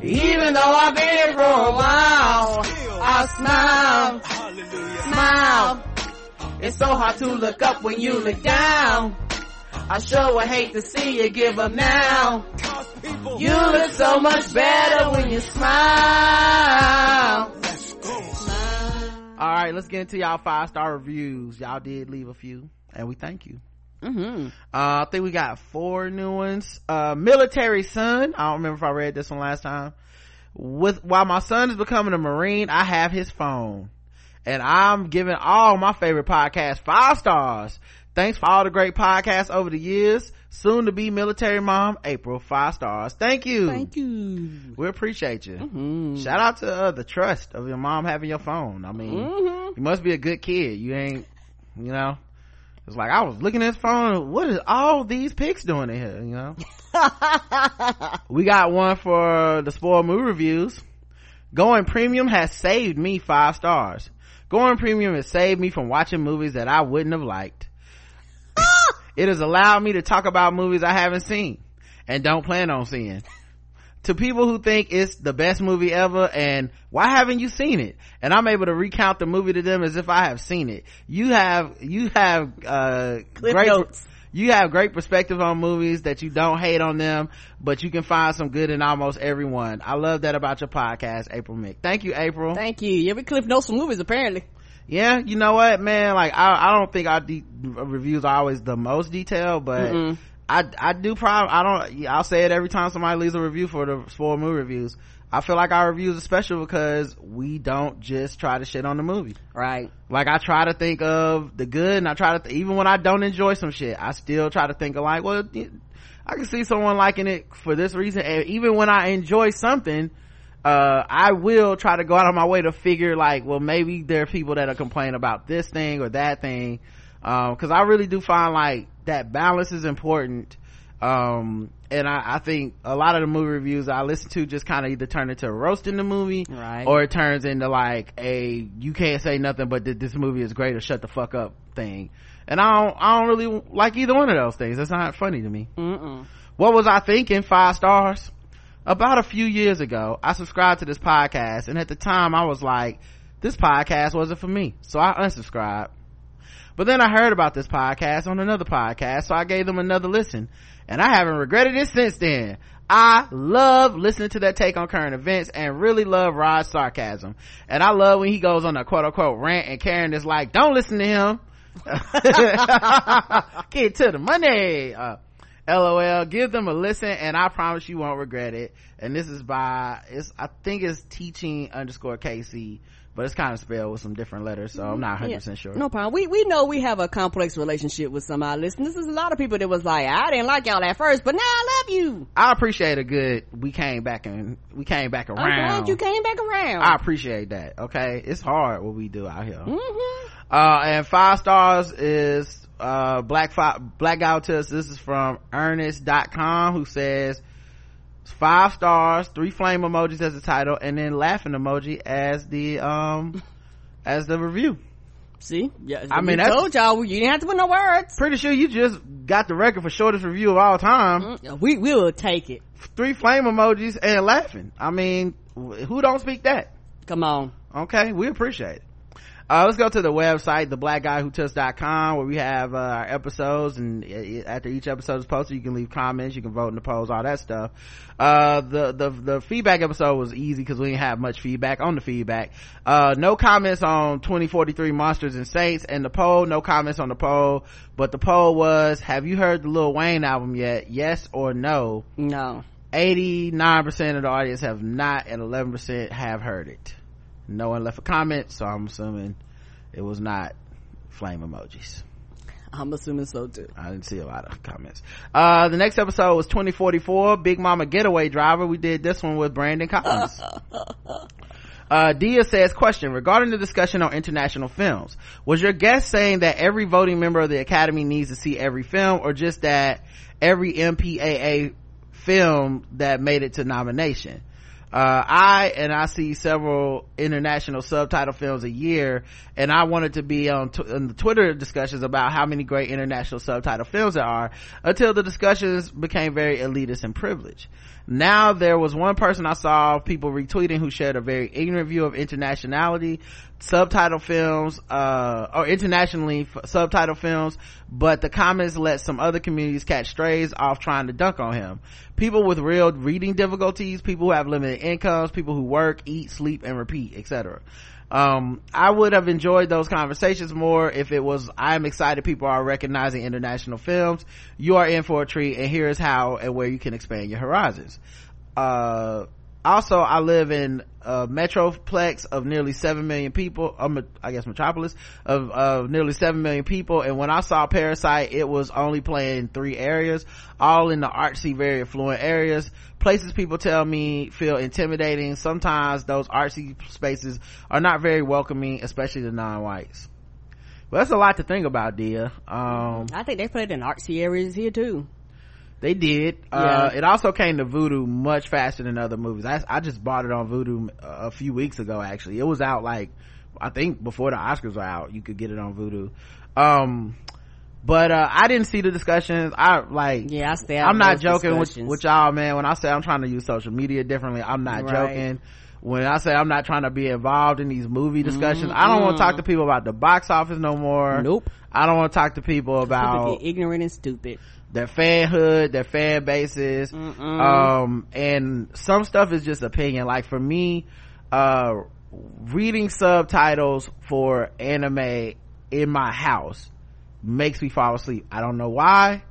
Even though I've been here for a while, I smile,
Hallelujah.
smile. It's so hard to look up when you look down. I sure would hate to see you give up now. You look so much better when you smile.
let's.
Alright, let's get into y'all five star reviews. Y'all did leave a few, and we thank you.
Mm-hmm.
Uh, I think we got four new ones. Uh, military son. I don't remember if I read this one last time. With, while my son is becoming a Marine, I have his phone. And I'm giving all my favorite podcasts five stars. Thanks for all the great podcasts over the years. Soon to be military mom, April, five stars. Thank you.
Thank you.
We appreciate you.
Mm-hmm.
Shout out to uh, the trust of your mom having your phone. I mean,
Mm-hmm.
you must be a good kid. You ain't, you know. It's like I was looking at his phone. What is all these pics doing in here? You know. (laughs) we got one for the spoiled movie reviews. Going premium has saved me five stars. Going premium has saved me from watching movies that I wouldn't have liked. It has allowed me to talk about movies I haven't seen and don't plan on seeing. To people who think it's the best movie ever and why haven't you seen it? And I'm able to recount the movie to them as if I have seen it. You have, you have, uh,
Cliff
great,
notes.
you have great perspective on movies that you don't hate on them, but you can find some good in almost everyone. I love that about your podcast, April Mick. Thank you, April.
Thank you. You ever cliff notes some movies apparently.
Yeah, you know what, man? Like, I, I don't think our de- reviews are always the most detailed, but
Mm-mm.
I, I do prob, I don't, I'll say it every time somebody leaves a review for the spoil movie reviews. I feel like our reviews are special because we don't just try to shit on the movie.
Right.
Like I try to think of the good and I try to, th- even when I don't enjoy some shit, I still try to think of like, well, I can see someone liking it for this reason. And even when I enjoy something, uh, I will try to go out of my way to figure like, well, maybe there are people that are complaining about this thing or that thing. Um, cause I really do find like that balance is important. Um, and I, I think a lot of the movie reviews I listen to just kind of either turn into a roast in the movie,
Right.
or it turns into like a you can't say nothing but that this movie is great or shut the fuck up thing. And I don't, I don't really like either one of those things. That's not funny to me.
Mm-mm.
What was I thinking? Five stars. About a few years ago, I subscribed to this podcast, and at the time, I was like, "This podcast wasn't for me," so I unsubscribed. But then I heard about this podcast on another podcast, so I gave them another listen, and I haven't regretted it since then. I love listening to that take on current events and really love Rod's sarcasm. And I love when he goes on a quote unquote rant and Karen is like, don't listen to him. (laughs) Get to the money. Uh, LOL. Give them a listen and I promise you won't regret it. And this is by, it's, I think it's teaching underscore KC, but it's kind of spelled with some different letters, so I'm not 100%
Yeah.
sure.
No problem. We we know we have a complex relationship with some of our listeners. There's a lot of people that was like, I didn't like y'all at first, but now I love you.
I appreciate a good, we came back and, we came back
I'm
around.
glad you came back around.
I appreciate that. Okay. It's hard what we do out here.
hmm
Uh, and five stars is, uh, Black Fi- Black Guy to us. This is from Ernest.com who says five stars, three flame emojis as the title, and then laughing emoji as the, um, (laughs) as the review.
See, yeah,
I
I
mean, I
told y'all you didn't have to put no words.
Pretty sure you just got the record for shortest review of all time.
Mm, We we will take it.
Three flame emojis and laughing. I mean, who don't speak that?
Come on.
okay we appreciate it uh, let's go to the website theblackguywhotips.com where we have uh, our episodes and uh, after each episode is posted you can leave comments you can vote in the polls all that stuff. Uh, the the the feedback episode was easy because we didn't have much feedback on the feedback. Uh, no comments on 2043 monsters and saints and the poll no comments on the poll but the poll was have you heard the lil wayne album yet? Yes or no?
No.
89% of the audience have not and 11% have heard it no one left a comment so i'm assuming it was not flame emojis.
I'm assuming so too.
i didn't see a lot of comments. Uh the next episode was 2044 big mama getaway driver. We did this one with brandon collins. (laughs) Uh, Dia says, question, regarding the discussion on international films, was your guest saying that every voting member of the Academy needs to see every film or just that every MPAA film that made it to nomination? Uh, I, and I see several international subtitle films a year, and I wanted to be on, tw- on the Twitter discussions about how many great international subtitle films there are until the discussions became very elitist and privileged. Now there was one person I saw people retweeting who shared a very ignorant view of internationality, subtitle films, uh, or internationally f- subtitle films, but the comments let some other communities catch strays off trying to dunk on him. People with real reading difficulties, people who have limited incomes, people who work, eat, sleep, and repeat, etc. Um, I would have enjoyed those conversations more if it was, I'm excited people are recognizing international films. You are in for a treat and here's how and where you can expand your horizons. Uh, also I live in a metroplex of nearly 7 million people, I guess metropolis of, of nearly 7 million people. And when I saw Parasite, it was only playing three areas, all in the artsy, very affluent areas. Places people tell me feel intimidating. Sometimes those artsy spaces are not very welcoming, especially the non-whites. Well, that's a lot to think about, Dia. Um,
I think they played in artsy areas here too.
They did. Uh, it also came to Vudu much faster than other movies. I, I just bought it on Vudu uh, a few weeks ago, actually. It was out like, I think before the Oscars were out, you could get it on Vudu. Um, but, uh, I didn't see the discussions. I, like,
Yeah, I stay
I'm not joking with, with y'all, man. When I say I'm trying to use social media differently, I'm not
Right.
joking. When I say I'm not trying to be involved in these movie discussions, I don't want to talk to people about the box office no more.
Nope.
I don't want to talk to people
People
about
get ignorant and stupid.
Their fanhood, their fan bases. Um, and some stuff is just opinion. Like for me, uh, reading subtitles for anime in my house makes me fall asleep. I don't know why.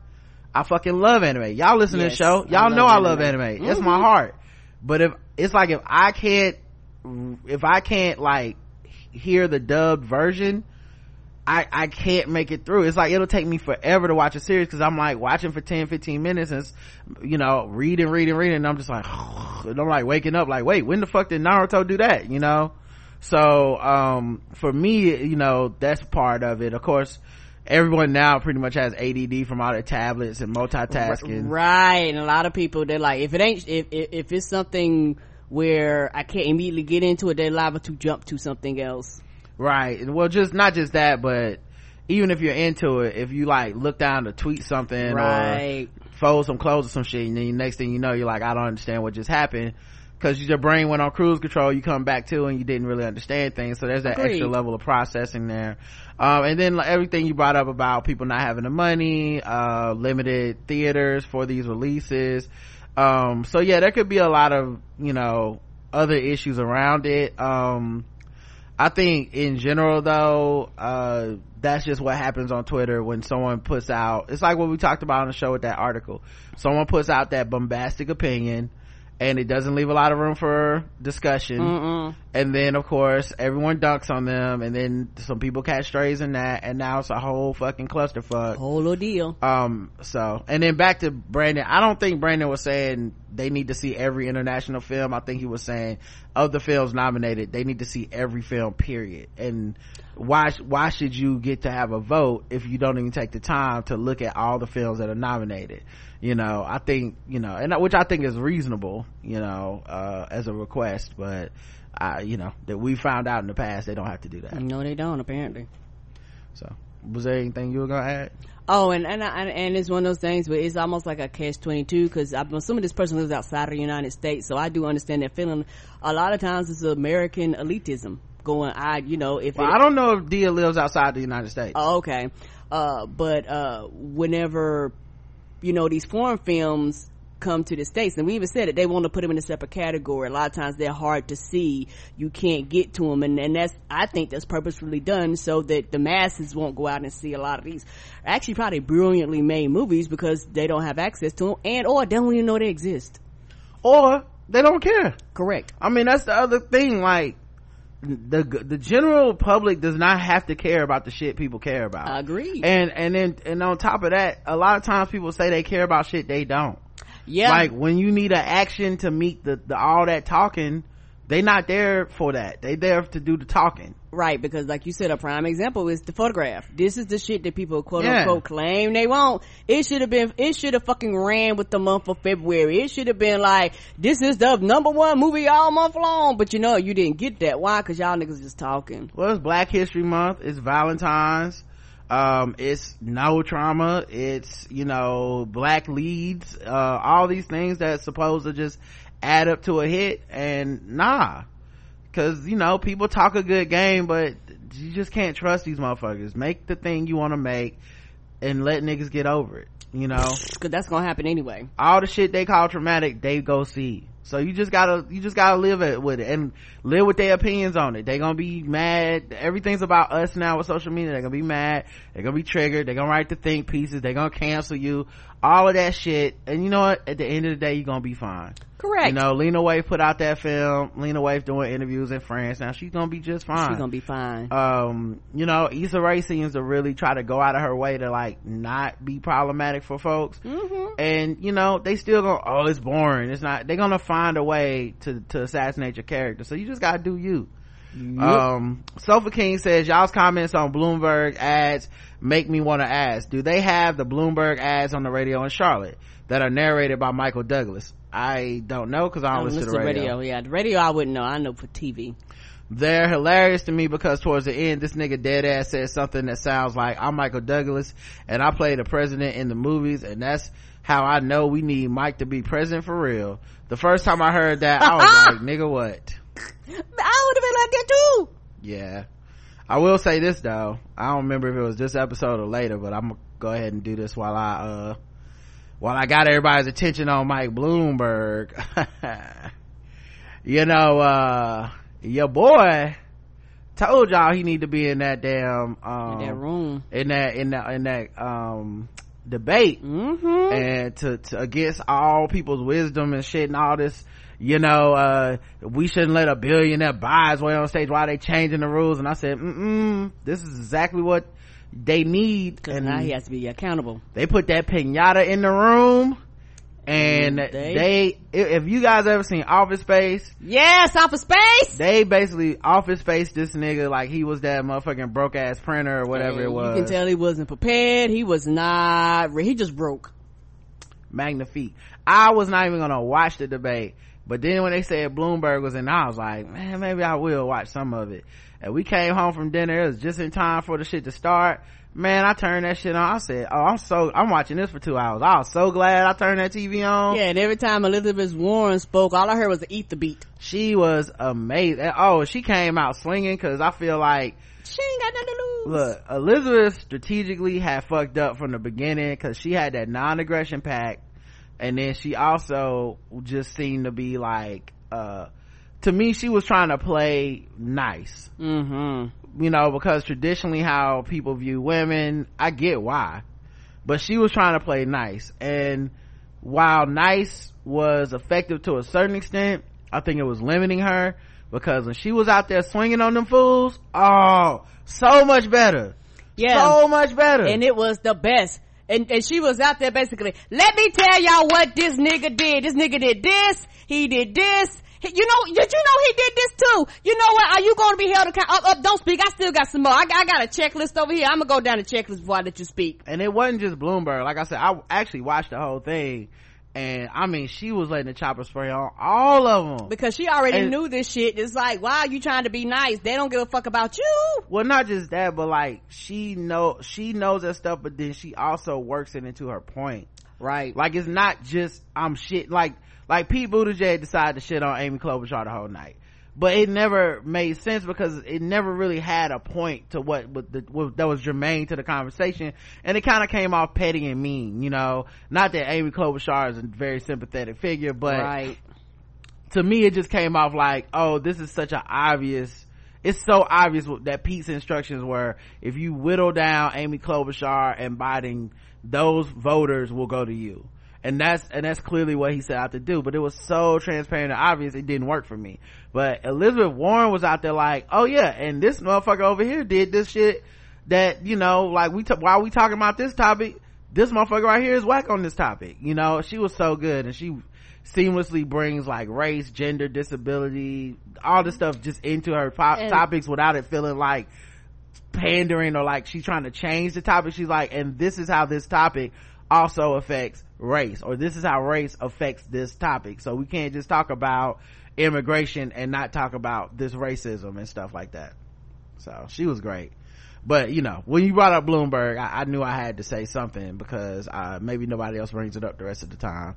I fucking love anime. Y'all listen to
Yes,
the show. Y'all
love
know I love
anime.
anime. It's my heart. But if, it's like if I can't, if I can't like hear the dubbed version, I, I can't make it through. It's like it'll take me forever to watch a series because I'm like watching for 10, 15 minutes and, you know, reading, reading, reading. And I'm just like, (sighs) and I'm like waking up like, wait, when the fuck did Naruto do that? You know? So, um, for me, you know, that's part of it. Of course, everyone now pretty much has ADD from all their tablets and multitasking.
Right. And a lot of people, they're like, if it ain't, if, if, if it's something where I can't immediately get into it, they're liable to jump to something else.
Right. Well, just not just that, but even if you're into it, if you like look down to tweet something
Right.
or fold some clothes or some shit, and then the next thing you know, you're like, I don't understand what just happened. Cause your brain went on cruise control, you come back to and you didn't really understand things. So there's that
Agreed.
extra level of processing there. Um, and then like, everything you brought up about people not having the money, uh, limited theaters for these releases. Um, so yeah, there could be a lot of, you know, other issues around it. Um, I think in general though, uh, that's just what happens on Twitter when someone puts out, it's like what we talked about on the show with that article. Someone puts out that bombastic opinion and it doesn't leave a lot of room for discussion.
Mm-mm.
And then of course everyone dunks on them and then some people catch strays in that and now it's a whole fucking clusterfuck
Whole ordeal.
um so and then back to brandon i don't think brandon was saying they need to see every international film. I think he was saying of the films nominated they need to see every film period. And why why should you get to have a vote if you don't even take the time to look at all the films that are nominated? You know i think you know and which i think is reasonable you know uh as a request but I, you know that we found out in the past they don't have to do that.
No, they don't, apparently.
so was there anything you were gonna add
Oh, and and I- and it's one of those things where it's almost like a catch twenty two because I'm assuming this person lives outside of the United States, so I do understand that feeling. A lot of times it's American elitism going. I you know if
well,
it,
i don't know if dia lives outside the united states
Oh, okay. Uh, but, uh, whenever, you know, these foreign films come to the States, and we even said it, they want to put them in a separate category. A lot of times they're hard to see. You can't get to them. And, and that's, I think that's purposefully done so that the masses won't go out and see a lot of these actually probably brilliantly made movies because they don't have access to them and or they don't even know they exist.
or they don't care.
Correct.
I mean, that's the other thing. Like the the general public does not have to care about the shit people care about.
I agree.
And and then and on top of that, a lot of times people say they care about shit they don't.
Yeah.
Like when you need an action to meet the, the all that talking, they not there for that. They there to do the talking.
Right, because like you said, a prime example is the photograph. This is the shit that people quote
Yeah.
unquote claim they won't. It should have been, it should have fucking ran with the month of February. It should have been like, this is the number one movie all month long. But you know, you didn't get that. Why? Cause y'all niggas just talking.
Well, it's Black History Month. It's Valentine's. Um, it's no trauma. It's, you know, black leads, uh, all these things that's supposed to just add up to a hit and nah. Cause, you know, people talk a good game, but you just can't trust these motherfuckers. Make the thing you want to make and let niggas get over it. You know,
Cause that's gonna happen anyway.
all the shit they call traumatic, they go see. So you just gotta, you just gotta live it with it and live with their opinions on it. They gonna be mad. Everything's about us now with social media. They're gonna be mad. They're gonna be triggered. They're gonna write the think pieces. They're gonna cancel you. All of that shit. And you know what? At the end of the day, you're gonna be fine.
Correct.
You know, Lena Waithe put out that film. Lena Waithe doing interviews in France. Now she's gonna be just fine
She's gonna be fine.
um you know Issa Rae seems to really try to go out of her way to like not be problematic for folks
mm-hmm.
and you know they still go oh it's boring it's not they're gonna find a way to to assassinate your character so you just gotta do you um sofa king says y'all's comments on bloomberg ads make me want to ask do they have the bloomberg ads on the radio in charlotte that are narrated by michael douglas i don't know because i don't
don't
listen to the radio
Yeah, the radio I wouldn't know. I know for TV.
they're hilarious to me because towards the end this nigga dead ass says something that sounds like i'm michael douglas and i play the president in the movies and that's how i know we need mike to be president for real the first time i heard that i was (laughs) like nigga what
I would have been like that too.
yeah i will say this though i don't remember if it was this episode or later but i'm gonna go ahead and do this while i uh while i got everybody's attention on mike bloomberg (laughs) you know uh your boy told y'all he need to be in that damn um
In that room.
in that in that in that um debate
Mm-hmm.
and to, to against all people's wisdom and shit and all this you know uh we shouldn't let a billionaire buy his way on stage why they changing the rules and i said mm this is exactly what they need
Cause
and
now he has to be accountable.
they put that pinata in the room and
Mm, they-
they, if you guys ever seen office space
Yes, Office Space.
they basically office space this nigga like he was that motherfucking broke ass printer or whatever it was
You can tell he wasn't prepared. He was not. He just broke.
magnifique i was not even gonna watch the debate but then when they said bloomberg was in i was like man maybe i will watch some of it. And we came home from dinner. It was just in time for the shit to start. Man i turned that shit on. I said oh i'm so i'm watching this for two hours. I was so glad i turned that tv on.
Yeah, and every time Elizabeth Warren spoke, all I heard was eat the beat.
she was amazing. Oh she came out swinging because i feel like
She ain't got nothing to lose.
Look, Elizabeth strategically had fucked up from the beginning because she had that non-aggression pact, and then she also just seemed to be like, uh, to me, she was trying to play nice,
Mm-hmm.
you know, because traditionally how people view women, I get why, but she was trying to play nice, and while nice was effective to a certain extent, I think it was limiting her because when she was out there swinging on them fools, oh, so much better.
Yeah.
So much better.
and it was the best. And, and she was out there basically, let me tell y'all what this nigga did. This nigga did this. He did this. He- you know, did you know he did this too? You know what? Are you going to be held accountable? Up, oh, up, oh, don't speak. I still got some more. I, I got a checklist over here. I'm to go down the checklist before I let you speak.
and it wasn't just Bloomberg. Like I said, I actually watched the whole thing. And I mean, she was letting the chopper spray on all of them.
Because she already
And-
knew this shit. It's like, why are you trying to be nice? They don't give a fuck about you.
Well, not just that, but like she know, she knows that stuff, but then she also works it into her point.
Right.
Like it's not just I'm shit. Like like Pete Buttigieg decided to shit on Amy Klobuchar the whole night, but it never made sense because it never really had a point to what, what, the, what that was germane to the conversation, and it kind of came off petty and mean. You know, not that Amy Klobuchar is a very sympathetic figure, but
right.
to me it just came off like oh this is such an obvious it's so obvious that Pete's instructions were if you whittle down Amy Klobuchar and Biden those voters will go to you and that's and that's clearly what he set out to do. But it was so transparent and obvious it didn't work for me. But Elizabeth Warren was out there like oh yeah and this motherfucker over here did this shit that you know like we t- while we talking about this topic this motherfucker right here is whack on this topic. You know she was so good and she seamlessly brings like race gender disability all this stuff just into her
And-
topics without it feeling like pandering or like she's trying to change the topic. She's like and this is how this topic also affects race or this is how race affects this topic. So we can't just talk about immigration and not talk about this racism and stuff like that. So she was great. But you know when you brought up bloomberg i, I knew i had to say something because uh, maybe nobody else brings it up the rest of the time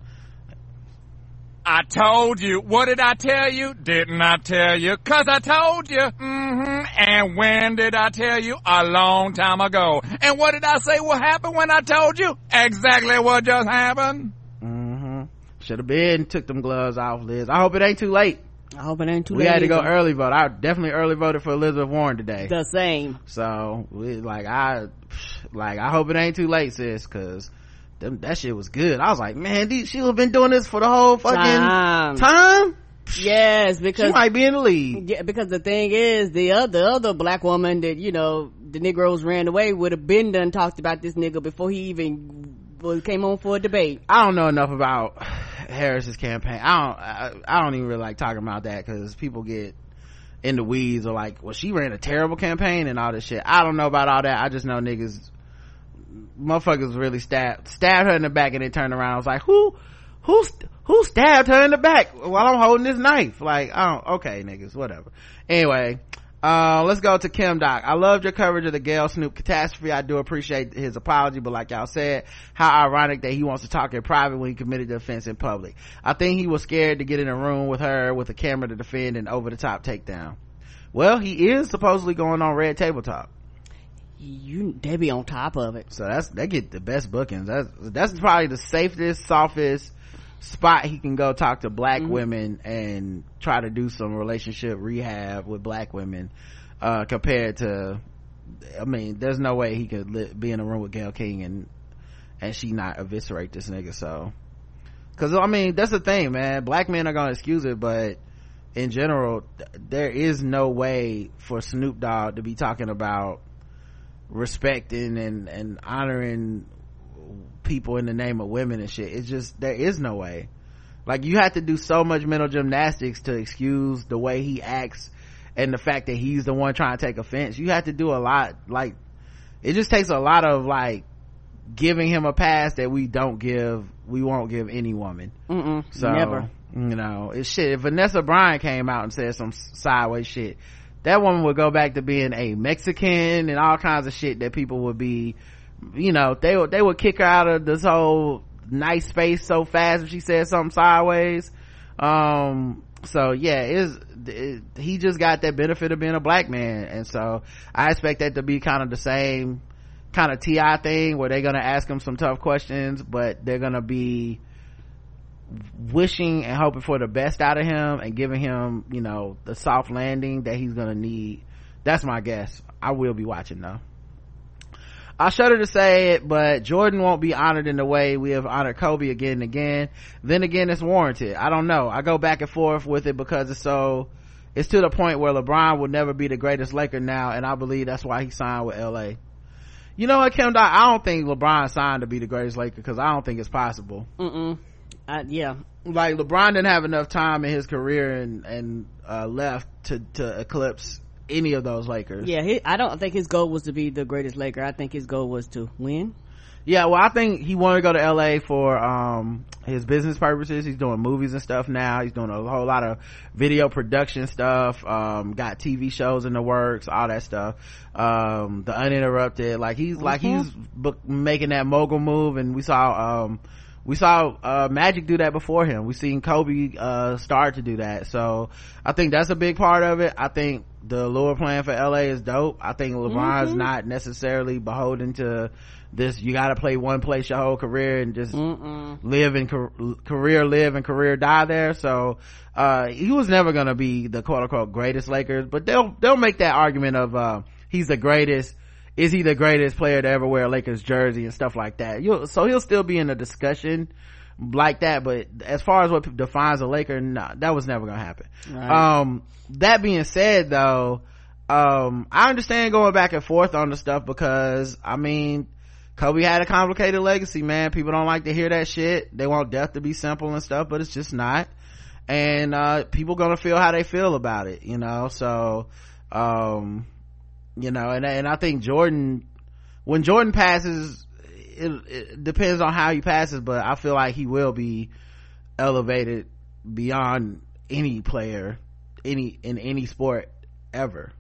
I told you. What did I tell you? Didn't I tell you? Cause I told you. Mm-hmm. And when did I tell you? A long time ago. And what did I say will happen when I told you? Exactly what just happened.
hmm should have been took them gloves off liz i hope it ain't too late
I hope it ain't too
we
late.
had to go
either.
early vote i definitely early voted for elizabeth warren today
The same.
so we like i like i hope it ain't too late sis because them, that shit was good i was like man these, she'll have been doing this for the whole fucking
Time.
time
Yes, because she
might be in the lead
Yeah, because the thing is, the other the other black woman that you know the Negroes ran away would have been done talked about this nigga before he even came on for a debate.
I don't know enough about Harris's campaign. I don't. I, I don't even really like talking about that because people get in the weeds or like, well, she ran a terrible campaign and all this shit. I don't know about all that. I just know niggas, motherfuckers really stabbed stabbed her in the back and then turned around. I was like, who, who, who stabbed her in the back while I'm holding this knife? Like, don't. Okay, niggas, whatever. Anyway. Uh, let's go to Kim Doc. I loved your coverage of the Gayle Snoop catastrophe. I do appreciate his apology, but like y'all said, how ironic that he wants to talk in private when he committed the offense in public. I think he was scared to get in a room with her with a camera to defend an over the top takedown. Well, he is supposedly going on Red Table Talk.
You they be on top of it.
So that's, they get the best bookings. That's, that's probably the safest, softest spot he can go talk to black women and try to do some relationship rehab with black women, uh, compared to, I mean, there's no way he could li- be in a room with Gayle King and, and she not eviscerate this nigga, so. Cause I mean, that's the thing, man. Black men are gonna excuse it, but in general, th- there is no way for Snoop Dogg to be talking about respecting and, and honoring people in the name of women and shit. It's just, there is no way. Like you have to do so much mental gymnastics to excuse the way he acts and the fact that he's the one trying to take offense. You have to do a lot, like, it just takes a lot of like giving him a pass that we don't give, we won't give any woman.
Mm-mm,
So,
never.
you know, it's shit. If Vanessa Bryant came out and said some sideways shit, that woman would go back to being a Mexican and all kinds of shit that people would be, you know, they would, they would kick her out of this whole nice space so fast if she said something sideways. Um, so yeah, is it, he just got that benefit of being a black man. And so I expect that to be kind of the same kind of TI thing where they're going to ask him some tough questions, but they're going to be, wishing and hoping for the best out of him and giving him, you know, the soft landing that he's gonna need. That's my guess. I will be watching though. I shudder to say it, but Jordan won't be honored in the way we have honored Kobe again and again. Then again, it's warranted. I don't know. I go back and forth with it because it's so, it's to the point where LeBron will never be the greatest Laker now, and I believe that's why he signed with LA. You know what, Kim? I don't think LeBron signed to be the greatest Laker because I don't think it's possible
Mm-mm. Uh, yeah.
like LeBron didn't have enough time in his career and and uh, left to to eclipse any of those Lakers.
Yeah, he, I don't think his goal was to be the greatest Laker. I think his goal was to win.
Yeah, well, I think he wanted to go to LA for um his business purposes. He's doing movies and stuff now. He's doing a whole lot of video production stuff. Um, got TV shows in the works, all that stuff. Um, the uninterrupted, like he's like he's bu- making that mogul move, and we saw um we saw uh magic do that before him. We've seen kobe uh start to do that. So i think that's a big part of it. I think the lure plan for la is dope. I think lebron's not necessarily beholden to this you gotta play one place your whole career and just live and car- career live and career die there. So uh he was never gonna be the quote-unquote greatest lakers but they'll they'll make that argument of uh he's the greatest is he the greatest player to ever wear a Lakers jersey and stuff like that. You'll, so he'll still be in a discussion like that, but as far as what defines a Laker, nah, that was never gonna happen. Um, that being said though, um, I understand going back and forth on the stuff because, I mean, Kobe had a complicated legacy, man. People don't like to hear that shit. They want death to be simple and stuff, but it's just not. And, uh, people gonna feel how they feel about it, you know, so, um, you know and and i think jordan when jordan passes it, it depends on how he passes but i feel like he will be elevated beyond any player any in any sport ever.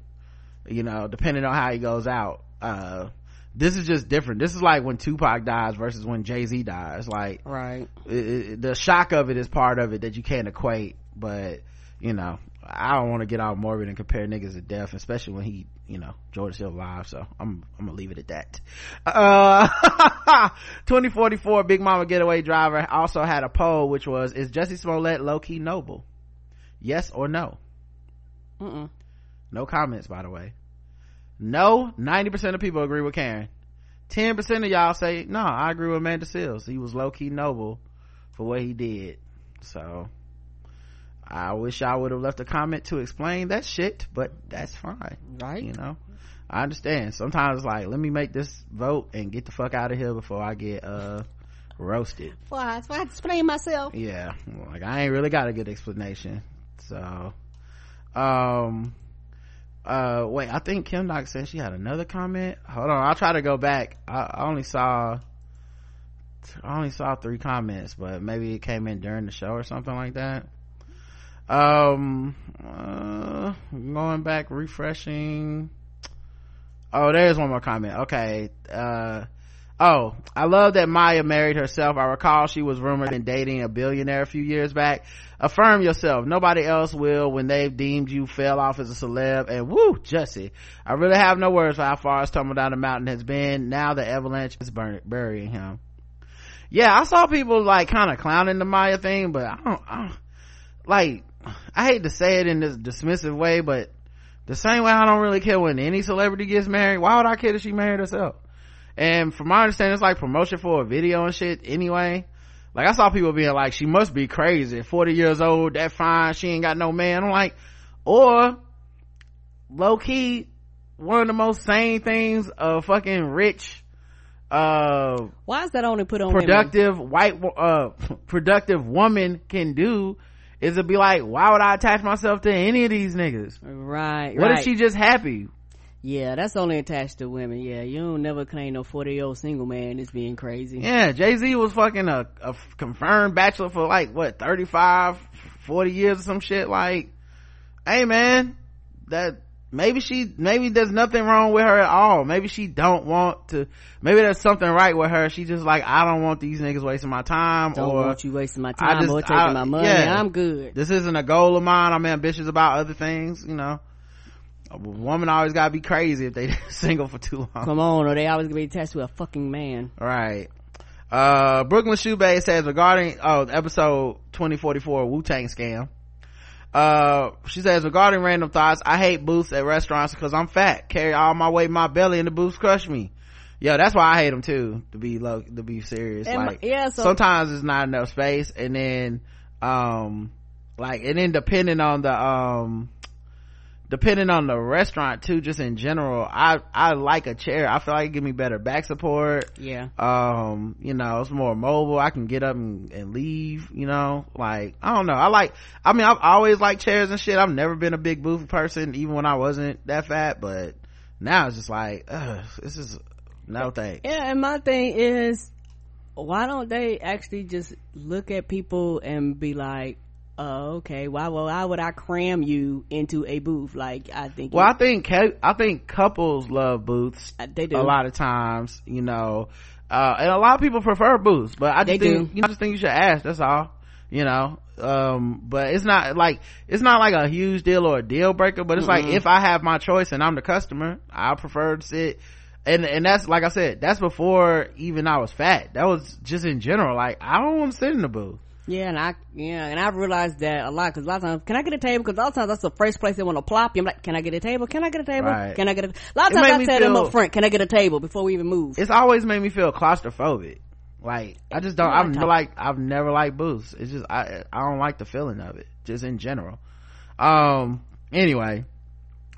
You know depending on how he goes out uh this is just different. This is like when tupac dies versus when jay-z dies. Like
Right.
it, it, the shock of it is part of it that you can't equate but you know i don't want to get all morbid and compare niggas to death especially when he you know jordan's still alive so i'm i'm gonna leave it at that. Uh (laughs) 2044 big mama getaway driver also had a poll which was is jussie smollett low-key noble? Yes or no?
Mm-mm.
no comments by the way. No 90% of people agree with karen. 10% of y'all say no i agree with amanda seales. He was low-key noble for what he did. So i wish i would have left a comment to explain that shit but that's fine
Right.
you know? I understand. Sometimes like let me make this vote and get the fuck out of here before i get uh roasted.
Why? So I have to explain myself.
yeah. Like i ain't really got a good explanation. So um uh wait i think kim doc said she had another comment. Hold on i'll try to go back. I, I only saw i only saw three comments but maybe it came in during the show or something like that um uh going back refreshing oh there's one more comment okay uh Oh, I love that Mya married herself. I recall she was rumored in dating a billionaire a few years back. Affirm yourself. Nobody else will when they've deemed you fell off as a celeb. And woo, Jussie, I really have no words for how far his tumble down the mountain has been. Now the avalanche is burn- burying him. Yeah, I saw people like kind of clowning the Mya thing, but I don't, I don't, like, I hate to say it in this dismissive way, but the same way I don't really care when any celebrity gets married, why would I care that she married herself? And from my understanding, it's like promotion for a video and shit anyway. Like I saw people being like, she must be crazy. 40 years old, that fine, she ain't got no man. I'm like, or low key, one of the most sane things a fucking rich, uh
Why is that only put on women?
productive white uh (laughs) productive woman can do is to be like why would i attach myself to any of these niggas
Right,
what
right.
if she just happy
Yeah, that's only attached to women. Yeah, you don't never claim no 40 year old single man is being crazy.
yeah jay-z was fucking a, a confirmed bachelor for like what 35 40 years or some shit like hey man that maybe she maybe there's nothing wrong with her at all maybe she don't want to maybe there's something right with her she just like i don't want these niggas wasting my time
Don't
or
want you wasting my time
just-
or taking
I-
my money.
yeah.
I'm good.
this isn't a goal of mine i'm ambitious about other things you know a woman always gotta be crazy if they (laughs) single for too long
Come on, or they always gonna be attached to a fucking man.
right uh brooklyn shoebay says regarding oh episode 2044 wu-tang scam uh she says regarding random thoughts. I hate booths at restaurants because i'm fat. Carry all my weight in my belly and the booths crush me. Yeah that's why i hate them too to be low to be serious.
And my-
like
yeah, so-
sometimes it's not enough space and then um like and then depending on the um depending on the restaurant too just in general i i like a chair. I feel like it give me better back support.
Yeah.
um you know it's more mobile. I can get up and, and leave you know? Like i don't know. I like i mean i've always liked chairs and shit. I've never been a big booth person even when i wasn't that fat but now it's just like ugh, this is no thanks.
Yeah, and my thing is, why don't they actually just look at people and be like, oh, okay, why, well, why would I cram you into a booth? Like, I think,
well i think i think couples love booths
Uh, they do.
a lot of times you know. Uh and a lot of people prefer booths but i just
They
think
do.
you know, I just think you should ask that's all you know. Um but it's not like it's not like a huge deal or a deal breaker but it's like if i have my choice and i'm the customer i prefer to sit and and that's like i said that's before even i was fat. That was just in general. Like i don't want to sit in the booth
Yeah, and I yeah, and I realized that a lot because a lot of times, can I get a table? Because a lot of times that's the first place they want to plop you. I'm like, can I get a table? Can I get a table?
Right.
Can I get a? A lot of times I tell them up front, can I get a table before we even move?
it's always made me feel claustrophobic like i just don't
I'm
like i've never liked booths it's just i i don't like the feeling of it just in general um anyway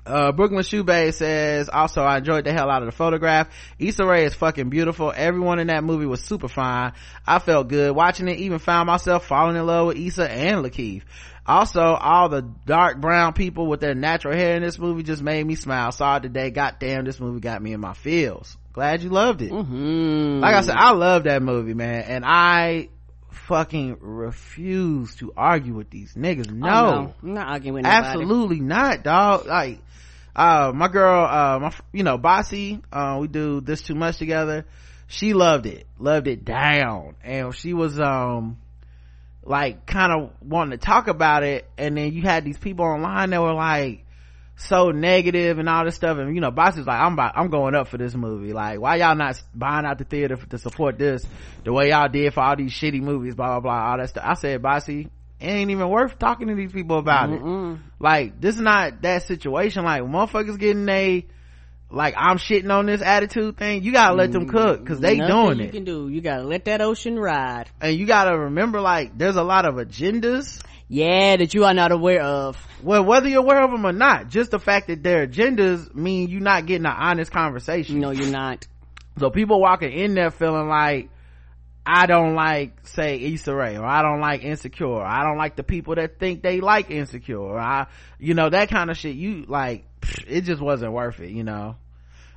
uh brooklyn shoebay says also i enjoyed the hell out of the photograph. Issa Rae is fucking beautiful. Everyone in that movie was super fine. I felt good watching it. Even found myself falling in love with Issa and lakeith. Also all the dark brown people with their natural hair in this movie just made me smile. Saw it today. Goddamn this movie got me in my feels. Glad you loved it.
Hmm.
like I said, I love that movie, man, and I fucking refuse to argue with these niggas. No,
Oh, no, I'm not arguing with nobody.
absolutely not, dog. Like, uh, my girl, uh, my, you know, Bossy, uh, we do this too much together. She loved it, loved it down, and she was, um, like kind of wanting to talk about it, and then you had these people online that were like, so negative and all this stuff. And you know boss is like i'm about, i'm going up for this movie. Like why y'all not buying out the theater to support this? The way y'all did for all these shitty movies blah blah blah all that stuff. I said bossy it ain't even worth talking to these people about it like this is not that situation like motherfuckers getting a like i'm shitting on this attitude thing you gotta let them mm, cook because they
Nothing
doing
you
it
can do. You gotta let that ocean ride.
and you gotta remember like there's a lot of agendas
Yeah, that you are not aware of.
well whether you're aware of them or not just the fact that their agendas mean you're not getting an honest conversation
No, you're not.
So people walking in there feeling like, I don't like, say, Issa Rae, or I don't like Insecure, or I don't like the people that think they like Insecure, or I, you know, that kind of shit, you, like, it just wasn't worth it, you know.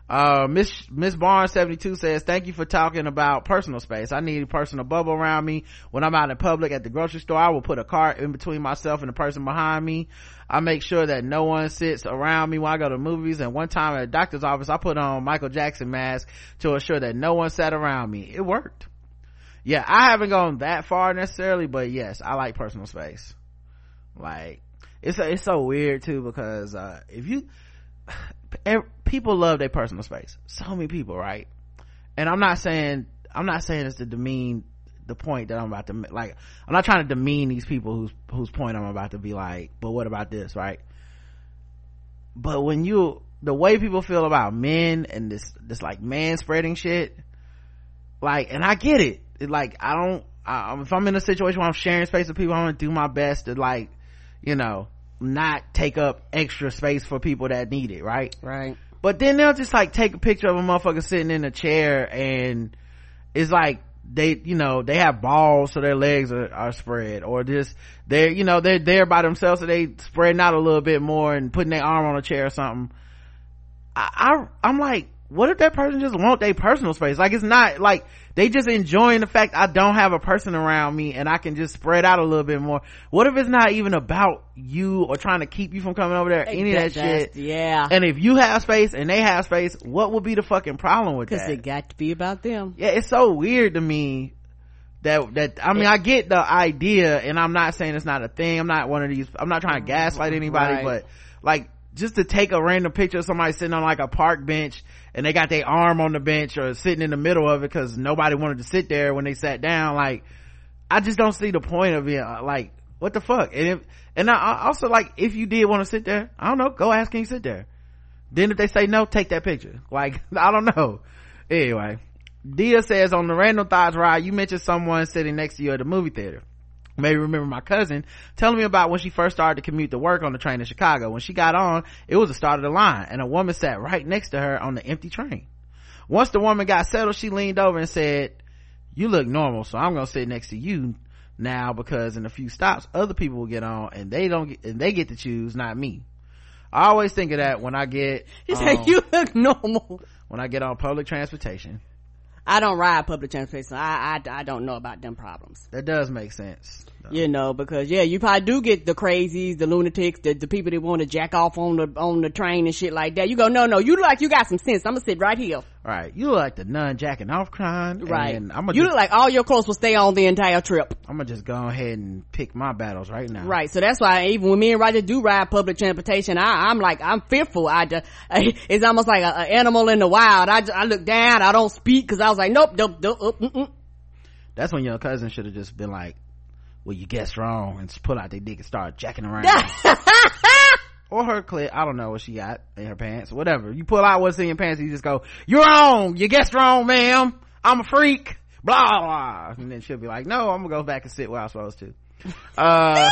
Uh, Miss, Miss Barnes 72 says, thank you for talking about personal space. I need a personal bubble around me. When I'm out in public at the grocery store, I will put a cart in between myself and the person behind me. I make sure that no one sits around me when I go to movies. And one time at a doctor's office, I put on Michael Jackson mask to ensure that no one sat around me. It worked. Yeah, I haven't gone that far necessarily, but yes, I like personal space. Like, it's, it's so weird too because, uh, if you, (sighs) people love their personal space. So many people, right? And I'm not saying, I'm not saying it's to demean the point that I'm about to, like, I'm not trying to demean these people whose, whose point I'm about to be like, but what about this, right? But when you, the way people feel about men and this, this like man spreading shit, like, and I get it. It, like, I don't, I, if I'm in a situation where I'm sharing space with people, I'm gonna do my best to like, you know, not take up extra space for people that need it, right?
Right.
But then they'll just like take a picture of a motherfucker sitting in a chair and it's like they, you know, they have balls so their legs are, are spread or just they're, you know, they're there by themselves so they spreading out a little bit more and putting their arm on a chair or something. I, I I'm like, what if that person just want their personal space? Like it's not like they just enjoying the fact I don't have a person around me and I can just spread out a little bit more. What if it's not even about you or trying to keep you from coming over there? Any of that shit.
Yeah.
And if you have space and they have space, what would be the fucking problem with that?
Cause it got to be about them.
yeah, it's so weird to me that that I mean I get the idea and I'm not saying it's not a thing. I'm not one of these I'm not trying to mm-hmm. gaslight anybody,
Right.
but like just to take a random picture of somebody sitting on like a park bench and they got their arm on the bench or sitting in the middle of it because nobody wanted to sit there when they sat down. Like I just don't see the point of it. Uh, Like what the fuck? And if, and I also like if you did want to sit there, I don't know, go ask you sit there. Then if they say no, take that picture. (laughs) Like, I don't know. Anyway, Dia says on the Random Thoughts ride, you mentioned someone sitting next to you at the movie theater. Maybe remember my cousin telling me about when she first started to commute to work on the train in Chicago. When she got on, it was the start of the line and a woman sat right next to her on the empty train. Once the woman got settled, she leaned over and said, you look normal, so I'm gonna sit next to you now because in a few stops, other people will get on and they don't get, and they get to choose, not me. I always think of that when I get,
He said,
um,
you look normal.
when I get on public transportation.
I don't ride public transportation. I, I, I don't know about them problems.
That does make sense.
You know, because yeah, you probably do get the crazies, the lunatics, the, the people that want to jack off on the, on the train and shit like that. You go, no, no, you look like you got some sense. I'm gonna sit right here.
Right. You look like the nun jacking off kind.
Right.
And I'm gonna
you
just,
look like all your clothes will stay on the entire trip.
I'm gonna just go ahead and pick my battles right now.
Right. So that's why even when me and Roger do ride public transportation, I, I'm like, I'm fearful. I, ju- it's almost like an animal in the wild. I, I look down. I don't speak because I was like, nope, nope, nope, uh, mm, mm.
That's when your cousin should have just been like, well, you guessed wrong and just pull out their dick and start jacking around. (laughs) or her clit. I don't know what she got in her pants. Whatever. You pull out what's in your pants and you just go, you're wrong. You guessed wrong, ma'am. I'm a freak. Blah, blah. And then she'll be like, no, I'm gonna go back and sit where I'm supposed to. (laughs) Uh,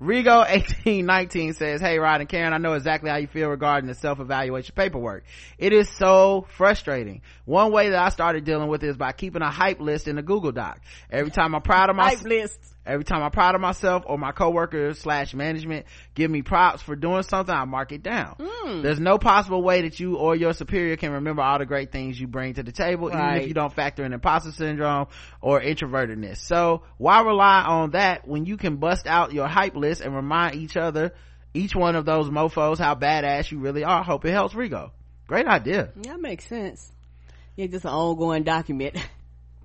Rigo eighteen nineteen says, "Hey Rod and Karen, I know exactly how you feel regarding the self evaluation paperwork. It is so frustrating. One way that I started dealing with it is by keeping a hype list in a Google Doc. Every time I'm proud of my
Hype list.
Every time I'm proud of myself or my coworkers slash management give me props for doing something, I mark it down.
Hmm.
There's no possible way that you or your superior can remember all the great things you bring to the table, even if you don't factor in imposter syndrome or introvertedness. So why rely on that when you can bust out your hype list and remind each other, each one of those mofos how badass you really are? Hope it helps Rigo. Great idea.
That makes sense. Yeah, just an ongoing document. (laughs)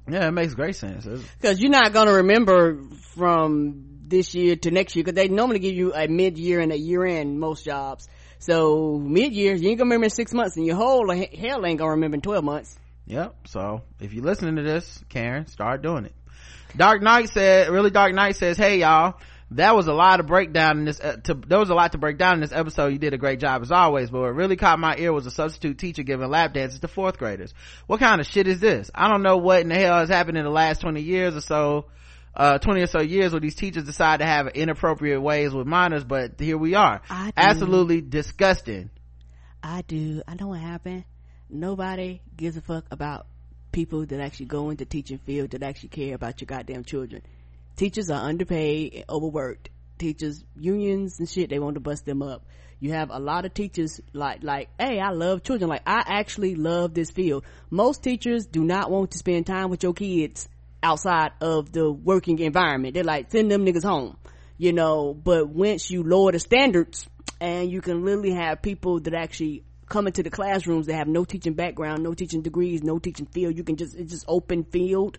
Yeah, it makes great sense.
Cause you're not gonna remember from this year to next year, cause they normally give you a mid-year and a year-end most jobs. So mid-year, you ain't gonna remember in six months, and your whole hell ain't gonna remember in 12 months.
Yep. So if you're listening to this, Karen, start doing it. Dark Knight said, really Dark Knight says, hey y'all, that was a lot of breakdown in this, uh, to, there was a lot to break down in this episode. You did a great job as always, but what really caught my ear was a substitute teacher giving lap dances to fourth graders. What kind of shit is this? I don't know what in the hell has happened in the last 20 years or so, uh, 20 or so years where these teachers decide to have inappropriate ways with minors, but here we are. Absolutely disgusting.
I do. I know what happened. Nobody gives a fuck about people that actually go into teaching field that actually care about your goddamn children. Teachers are underpaid overworked. Teachers unions and shit, they want to bust them up. You have a lot of teachers like like, hey, I love children. Like I actually love this field. Most teachers do not want to spend time with your kids outside of the working environment. They're like, send them niggas home. You know, but once you lower the standards and you can literally have people that actually come into the classrooms that have no teaching background, no teaching degrees, no teaching field. You can just, it's just open field.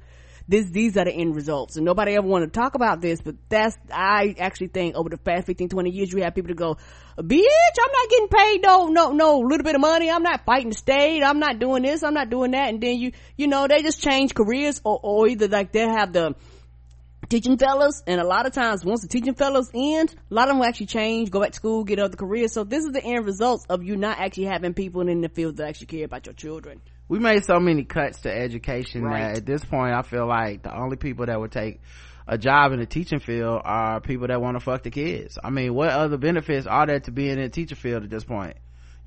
This, these are the end results. And nobody ever want to talk about this, but that's, I actually think over the past 15, 20 years, you have people to go, bitch, I'm not getting paid no, no, no little bit of money. I'm not fighting the state. I'm not doing this. I'm not doing that. And then you, you know, they just change careers or, or either like they have the, teaching fellows and a lot of times once the teaching fellows end a lot of them will actually change go back to school get other careers so this is the end results of you not actually having people in the field that actually care about your children
we made so many cuts to education
Right.
that at this point I feel like the only people that would take a job in the teaching field are people that want to fuck the kids. I mean, what other benefits are there to being in the teacher field at this point?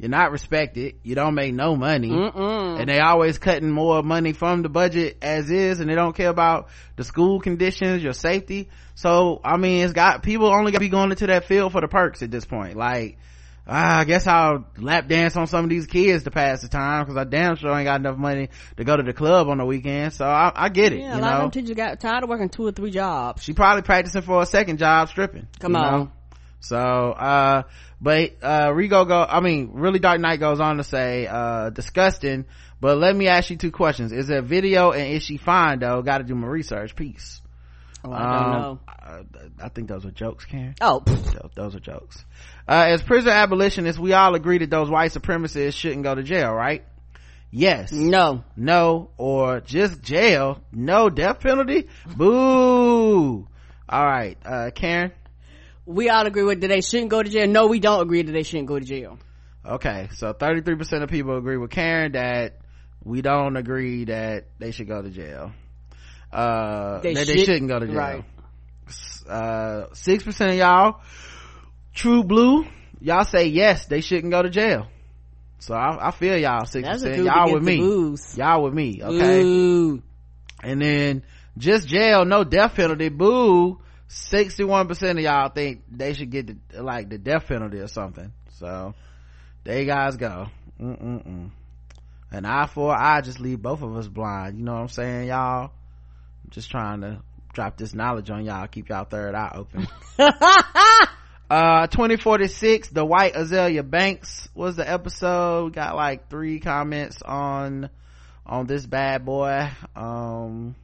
you're not respected you don't make no money
Mm-mm.
and they always cutting more money from the budget as is and they don't care about the school conditions your safety so i mean it's got people only gotta be going into that field for the perks at this point like ah, i guess i'll lap dance on some of these kids to pass the time because i damn sure ain't got enough money to go to the club on the weekend so i, I get it
Yeah, a
you
lot
know
of them teachers got tired of working two or three jobs.
she probably practicing for a second job stripping
Come on.
know? so uh but uh rigo go i mean really dark knight goes on to say uh disgusting but let me ask you two questions is there video and is she fine though gotta do my research peace
Oh, I don't
Um,
know.
I, I think those are jokes karen
Oh,
Those- those are jokes uh as prison abolitionists we all agree that those white supremacists shouldn't go to jail right yes
no.
no or just jail no death penalty boo all right uh karen
We all agree with that they shouldn't go to jail. No, we don't agree that they shouldn't go to jail.
Okay, so 33% of people agree with Karen that we don't agree that they should go to jail. Uh,
They
that they
should-
shouldn't go to jail.
right.
Uh, 6% of y'all, true blue, y'all say yes, they shouldn't go to jail. So I, I feel y'all 6%.
That's a group
Y'all with me.
booze.
Y'all with me, okay?
Ooh.
And then just jail, no death penalty, boo. 61% of y'all think they should get the, like the death penalty or something. So there you guys go. Mm-mm-mm. An eye for eye just leave both of us blind. You know what I'm saying, y'all? I'm just trying to drop this knowledge on y'all. Keep y'all third eye open. (laughs) uh 2046 the white azealia banks was the episode. We got like three comments on on this bad boy. Um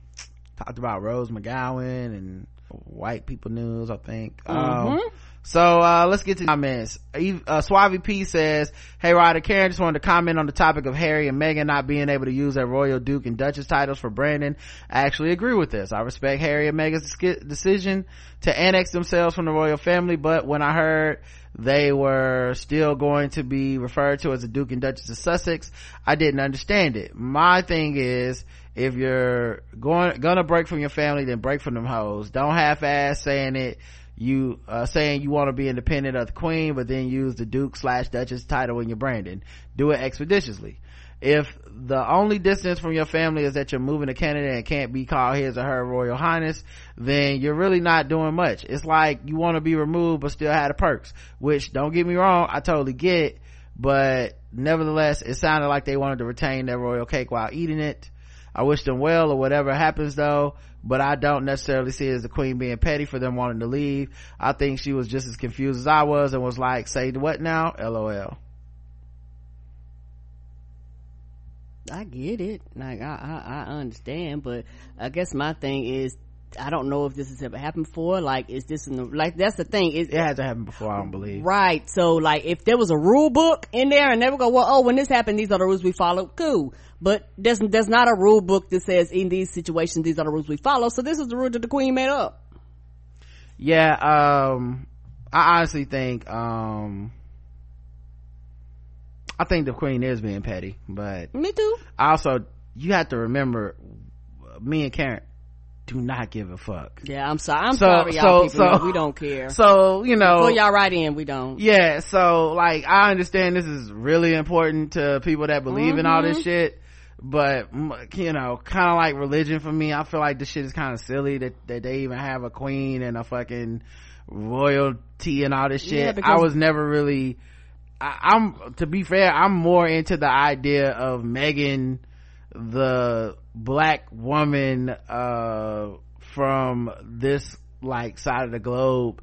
talked about rose mcgowan and white people news i think. Um so uh let's get to comments. Uh suave p says hey ryder karen just wanted to comment on the topic of harry and meghan not being able to use their royal duke and duchess titles for brandon. I actually agree with this. I respect harry and meghan's decision to annex themselves from the royal family but when i heard they were still going to be referred to as the duke and duchess of sussex i didn't understand it. My thing is if you're going gonna break from your family then break from them hoes. Don't half-ass saying it you uh, saying you want to be independent of the queen but then use the duke slash duchess title in your branding. Do it expeditiously. If the only distance from your family is that you're moving to canada and can't be called his or her royal highness then you're really not doing much. It's like you want to be removed but still have the perks which don't get me wrong i totally get but nevertheless it sounded like they wanted to retain their royal cake while eating it I wish them well or whatever happens though, but I don't necessarily see it as the queen being petty for them wanting to leave. I think she was just as confused as I was and was like, say what now? LOL.
I get it. Like I, I, I understand, but I guess my thing is, I don't know if this has ever happened before. Like, is this in the like? That's the thing. Is
It hasn't happened before, I don't believe.
right? So, like, if there was a rule book in there, and they would go, well, oh, when this happened, these are the rules we follow. Cool, but there's there's not a rule book that says in these situations these are the rules we follow. So this is the rule that the queen made up.
Yeah, um, I honestly think, um, I think the queen is being petty, but
Me too.
also, you have to remember, me and Karen do not give a fuck.
Yeah, I'm sorry. I'm
So-
sorry, y'all.
so-
people.
so-
we don't care.
So, you know.
Before y'all right in, we don't.
yeah so like i understand this is really important to people that believe in all this mm-hmm. shit but you know kind of like religion for me i feel like this shit is kind of silly that, that they even have a queen and a fucking royalty and all this shit
Yeah,
i was never really I, i'm to be fair i'm more into the idea of megan the black woman uh from this like side of the globe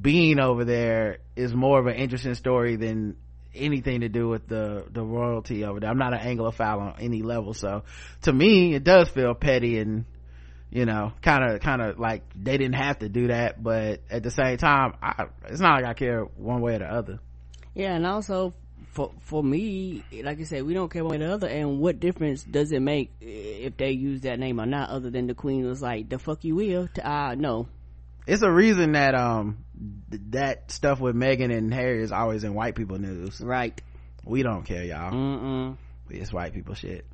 being over there is more of an interesting story than anything to do with the the royalty over there. I'm not an anglophile on any level so to me it does feel petty and you know kind of kind of like they didn't have to do that but at the same time I, it's not like i care one way or the other.
Yeah, and also for for me, like I said, we don't care one way or the other. And what difference does it make if they use that name or not? Other than the queen was like, "The fuck you will." Uh, no,
it's a reason that um that stuff with Meghan and Harry is always in white people news.
right?
We don't care, y'all.
Mm-mm.
It's white people shit.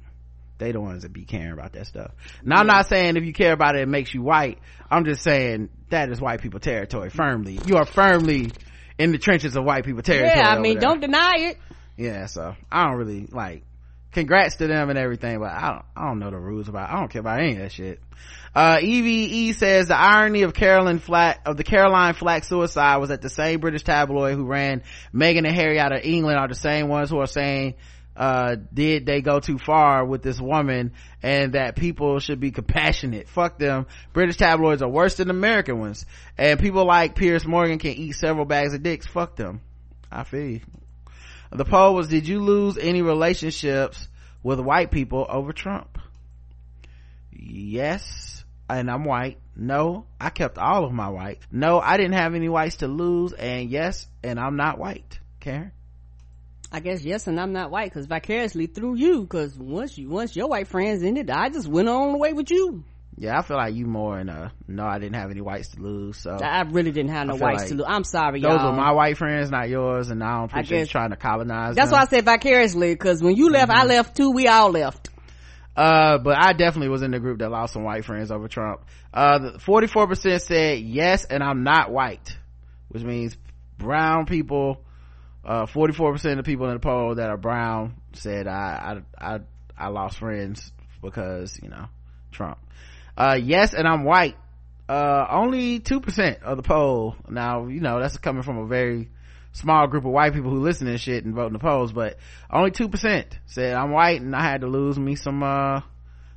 They the ones that be caring about that stuff. Now I'm not saying if you care about it, it makes you white. I'm just saying that is white people territory firmly. You are firmly in the trenches of white people territory.
Yeah, I mean, don't deny it.
yeah so i don't really like congrats to them and everything but i don't i don't know the rules about i don't care about any of that shit uh eve says the irony of carolyn flack of the caroline flack suicide was that the same british tabloid who ran meghan and harry out of england are the same ones who are saying uh did they go too far with this woman and that people should be compassionate? Fuck them. British tabloids are worse than american ones. And people like piers morgan can eat several bags of dicks. Fuck them. I feel you. The poll was did you lose any relationships with white people over trump? Yes and i'm white. No i kept all of my white no i didn't have any whites to lose and yes and i'm not white. Karen
I guess yes, and I'm not white because vicariously through you. Because once you once your white friends ended, I just went on the way with you.
yeah i feel like you more in a no i didn't have any whites to lose so
I really didn't have no whites
like
to lose. I'm sorry,
those
y'all.
are my white friends not yours and i don't appreciate you
guess-
trying to colonize
That's
them.
why I said vicariously because when you left,
Mm-hmm.
I left too. We all left.
Uh, but I definitely was in the group that lost some white friends over Trump. Uh, 44% said yes, and I'm not white, which means brown people, uh, 44% of the people in the poll that are brown said I, I, I, I lost friends because, you know, Trump. Uh, yes, and I'm white. Uh, only 2% of the poll. Now, you know, that's coming from a very small group of white people who listen to shit and vote in the polls, but only 2% said I'm white and I had to lose me some, uh,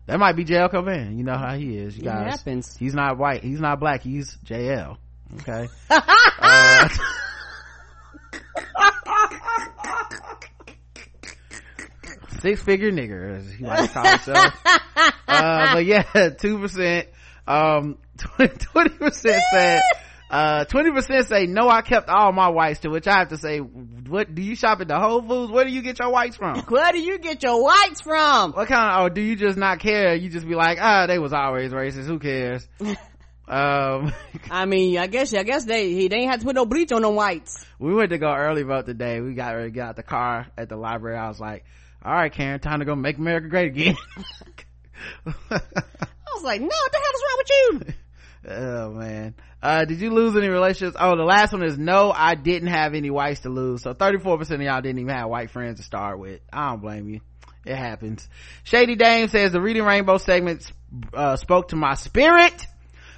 that might be JL Covan. You know how he is. You
It
guys.
happens.
He's not white. He's not black. He's JL. Okay. (laughs) uh, (laughs) (laughs) six figure nigger, as he likes to call himself. uh, but yeah, (laughs) 2%, um, (laughs) 20% said, uh, 20% say, no, I kept all my whites to which I have to say, what, do you shop at the Whole Foods? Where do you get your whites from? (laughs)
Where do you get your whites from?
What kind of, or do you just not care? You just be like, ah, they was always racist. Who cares? um,
I mean, I guess I guess they he they ain't had to put no bleach on them whites.
we went to go early vote today. We got ready to get out the car at the library. I was like, all right, Karen, time to go make America great again. (laughs)
I was like, no, what the hell is wrong with you?
oh man. Uh, did you lose any relationships? Oh, the last one is no, I didn't have any whites to lose. So 34% of y'all didn't even have white friends to start with. I don't blame you. It happens. Shady Dame says the Reading Rainbow segment, uh, spoke to my spirit.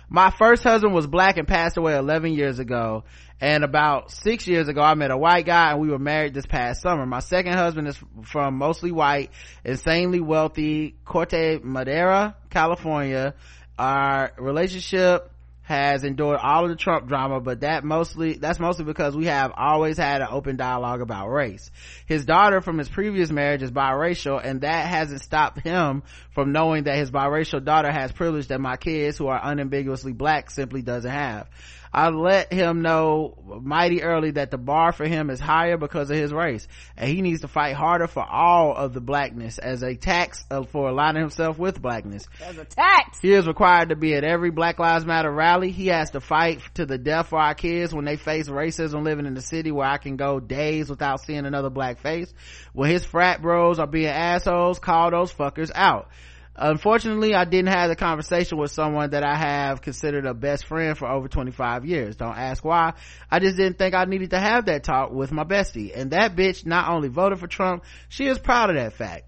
My first husband was black and passed away 11 years ago. And about six years ago, I met a white guy and we were married this past summer. My second husband is from mostly white, insanely wealthy, Corte Madera, California. Our relationship has endured all of the Trump drama, but that mostly, that's mostly because we have always had an open dialogue about race. His daughter from his previous marriage is biracial and that hasn't stopped him from knowing that his biracial daughter has privilege that my kids who are unambiguously black simply doesn't have. I let him know mighty early that the bar for him is higher because of his race and he needs to fight harder for all of the blackness as a tax for aligning himself with blackness.
As a tax.
He is required to be at every Black Lives Matter rally. He has to fight to the death for our kids when they face racism living in the city where I can go days without seeing another black face. When his frat bros are being assholes, call those fuckers out. Unfortunately, I didn't have the conversation with someone that I have considered a best friend for over 25 years. Don't ask why. I just didn't think I needed to have that talk with my bestie. And that bitch not only voted for Trump, she is proud of that fact.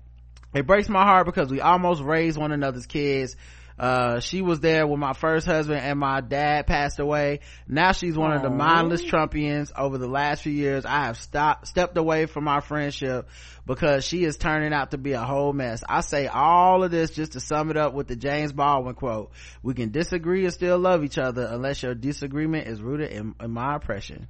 It breaks my heart because we almost raised one another's kids. Uh, she was there when my first husband and my dad passed away. Now she's one of the mindless Trumpians. Over the last few years, I have stopped, stepped away from our friendship because she is turning out to be a whole mess. I say all of this just to sum it up with the James Baldwin quote. We can disagree and still love each other unless your disagreement is rooted in, in my oppression.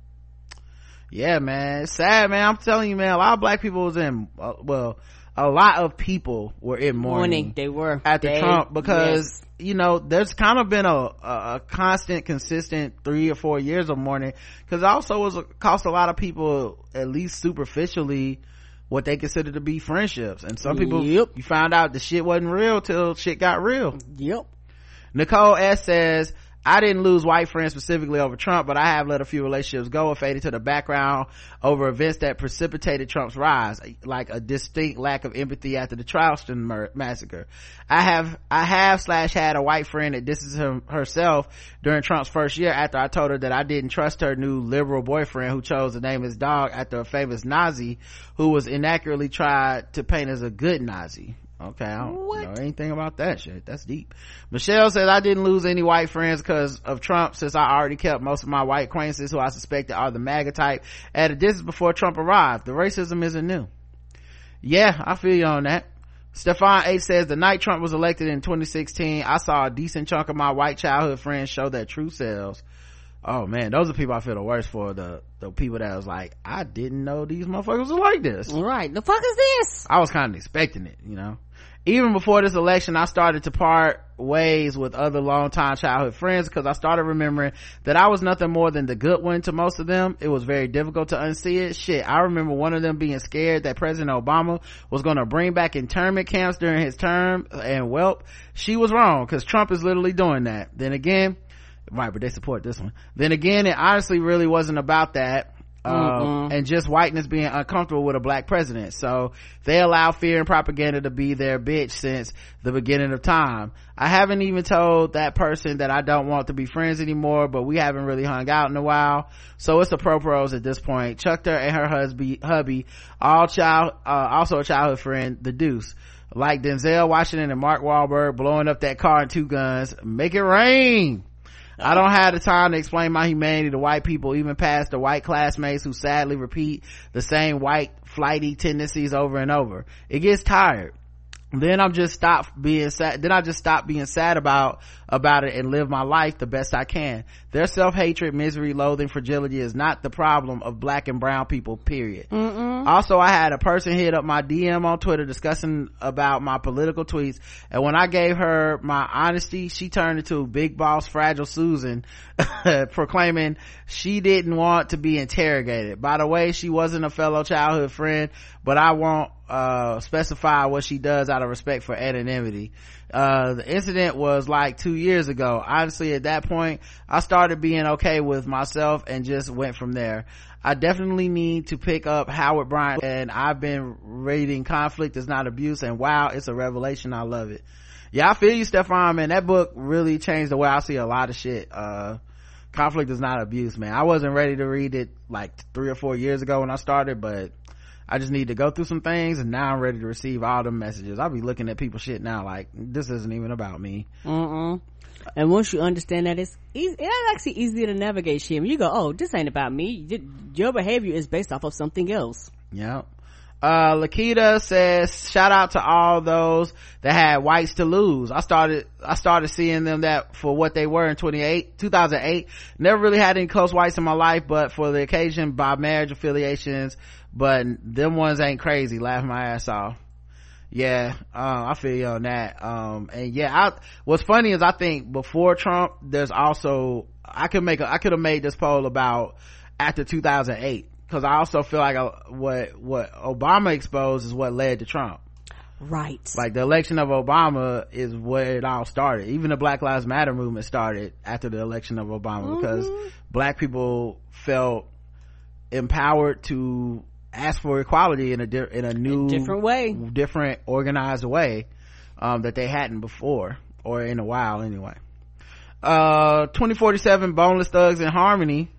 Yeah, man. It's sad, man. I'm telling you, man, a lot of black people was in, uh, well, a lot of people were in mourning
Morning. They were.
after
They-
Trump because
yes.
you know there's kind of been a, a, constant, consistent three or four years of mourning because also was a, cost a lot of people at least superficially what they consider to be friendships and some people
Yep.
you found out the shit wasn't real till shit got real
Yep.
Nicole S says, I didn't lose white friends specifically over Trump, but I have let a few relationships go and faded to the background over events that precipitated Trump's rise, like a distinct lack of empathy after the Charleston mur- massacre. I have, I have slash had a white friend that distanced him, herself during Trump's first year after I told her that I didn't trust her new liberal boyfriend who chose to name his dog after a famous Nazi who was inaccurately tried to paint as a good Nazi. Okay, I don't
What?
know anything about that shit. That's deep. Michelle says I didn't lose any white friends because of Trump since I already kept most of my white acquaintances who I suspected are the MAGA type at a distance before Trump arrived. The racism isn't new. Yeah, I feel you on that. Stefan H says the night Trump was elected in 2016, I saw a decent chunk of my white childhood friends show their true selves. Oh man, those are people I feel the worst for. The the people that was like, I didn't know these motherfuckers were like this.
Right. The fuck is this?
I was kind of expecting it, you know. Even before this election, I started to part ways with other longtime childhood friends because I started remembering that I was nothing more than the good one to most of them. It was very difficult to unsee it. Shit, I remember one of them being scared that President Obama was going to bring back internment camps during his term, and well, she was wrong because Trump is literally doing that. Then again, right, but they support this one. Then again, it honestly really wasn't about that. Um, and just whiteness being uncomfortable with a black president. So they allow fear and propaganda to be their bitch since the beginning of time. I haven't even told that person that I don't want to be friends anymore, but we haven't really hung out in a while. So it's a pro pros at this point. Chucked her and her husband, hubby, all child, uh, also a childhood friend, the deuce. Like Denzel Washington and Mark Wahlberg blowing up that car in two guns. Make it rain. I don't have the time to explain my humanity to white people, even past the white classmates who sadly repeat the same white flighty tendencies over and over. It gets tired. Then I'm just stop being sad. Then I just stop being sad about, about it and live my life the best I can. Their self-hatred, misery, loathing, fragility is not the problem of black and brown people, period. Also, I had a person hit up my DM on Twitter discussing about my political tweets. And when I gave her my honesty, she turned into big boss fragile Susan, (laughs) proclaiming she didn't want to be interrogated. By the way, she wasn't a fellow childhood friend, but I won't, uh, specify what she does out of respect for anonymity. Uh, the incident was like two years ago. Honestly, at that point, I started being okay with myself and just went from there. I definitely need to pick up Howard Bryant and I've been reading Conflict is Not Abuse and wow, it's a revelation. I love it. Yeah, I feel you, Stefan, man. That book really changed the way I see a lot of shit. Uh, Conflict is Not Abuse, man. I wasn't ready to read it like three or four years ago when I started, but I just need to go through some things and now I'm ready to receive all the messages. I'll be looking at people shit now like, this isn't even about me.
Mm-mm. And once you understand that, it's easy, it's actually easier to navigate shit. When you go, oh, this ain't about me. Your behavior is based off of something else.
Yep. Uh, Lakita says, shout out to all those that had whites to lose. I started, I started seeing them that for what they were in 28, 2008. Never really had any close whites in my life, but for the occasion by marriage affiliations, but them ones ain't crazy. Laugh my ass off. Yeah, uh, I feel you on that. Um, and yeah, I, what's funny is I think before Trump, there's also, I could make a, I could have made this poll about after 2008 because I also feel like uh, what what Obama exposed is what led to Trump.
Right.
Like the election of Obama is where it all started. Even the Black Lives Matter movement started after the election of Obama because black people felt empowered to ask for equality in a di- in a new
different way.
different organized way um, that they hadn't before or in a while anyway. Uh, 2047 Boneless Thugs in Harmony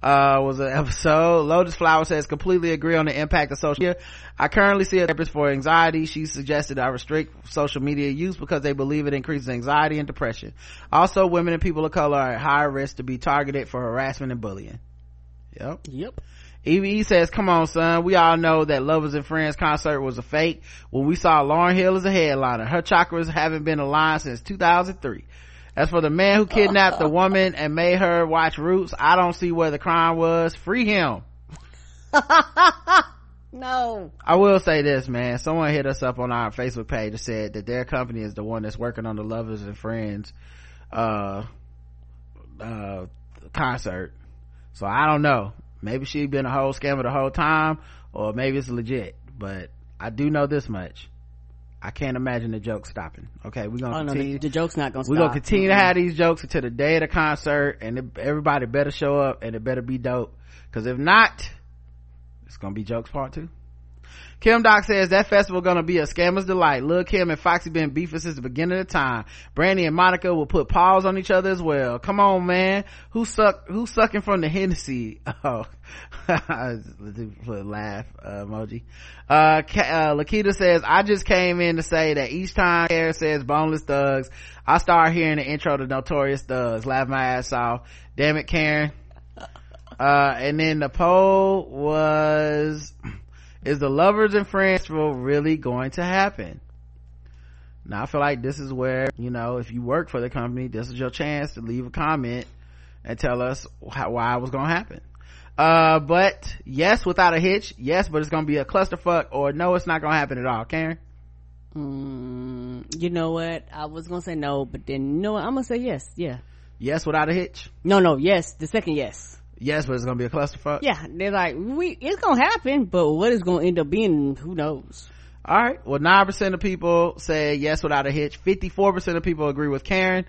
uh was an (laughs) episode lotus flower says completely agree on the impact of social media i currently see a therapist for anxiety she suggested i restrict social media use because they believe it increases anxiety and depression also women and people of color are at higher risk to be targeted for harassment and bullying yep
Yep.
Eve says, come on, son. We all know that Lovers and Friends concert was a fake. When we saw Lauryn Hill as a headliner, her chakras haven't been aligned since 2003. As for the man who kidnapped the (laughs) woman and made her watch Roots, I don't see where the crime was. Free him. (laughs)
No.
I will say this, man. Someone hit us up on our Facebook page and said that their company is the one that's working on the Lovers and Friends, uh, uh, concert. So I don't know. Maybe she been a whole scammer the whole time, or maybe it's legit. But I do know this much. I can't imagine the joke stopping. Okay, we're gonna
Oh no,
continue.
the, the joke's not gonna stop.
we're
stop.
gonna continue to have these jokes until the day of the concert, and it, everybody better show up, and it better be dope. Because if not, it's gonna be jokes part two. Kim Doc says that festival gonna be a scammer's delight. Lil Kim and Foxy been beefing since the beginning of time. Brandy and Monica will put paws on each other as well. Come on, man. Who suck? Who's sucking from the Hennessy? (laughs) Oh, (laughs) laugh uh, emoji. Uh, Ka- uh, Lakita says, I just came in to say that each time Karen says boneless thugs, I start hearing the intro to Notorious Thugs. Laugh my ass off. Damn it, Karen. Uh, and then the poll was, is the lovers and friends festival really going to happen? Now I feel like this is where, you know, if you work for the company, this is your chance to leave a comment and tell us how, why it was going to happen. Uh, but yes, without a hitch, yes, but it's going to be a clusterfuck or no, it's not going to happen at all. Karen?
Mm, you know what? I was gonna say no, but then you know what? I'm gonna say yes. Yeah.
Yes, without a hitch?
No, no, yes. The second yes.
Yes, but it's to be a clusterfuck?
Yeah, they're like, we, it's gonna happen, but what it's gonna end up being, who knows?
All right. Well, 9% of people say yes without a hitch. 54% of people agree with Karen.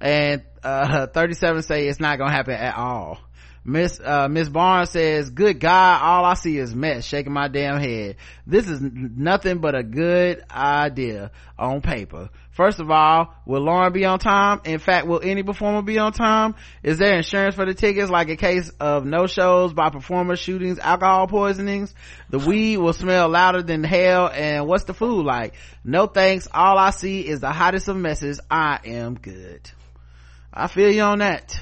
And, uh, (laughs) 37 say it's not gonna happen at all. Miss, uh, Miss Barnes says, good God, all I see is mess shaking my damn head. This is nothing but a good idea on paper. First of all, will Lauryn be on time? In fact, will any performer be on time? Is there insurance for the tickets like in case of no shows by performers, shootings, alcohol poisonings? The weed will smell louder than hell and what's the food like? No thanks. All I see is the hottest of messes. I am good. I feel you on that.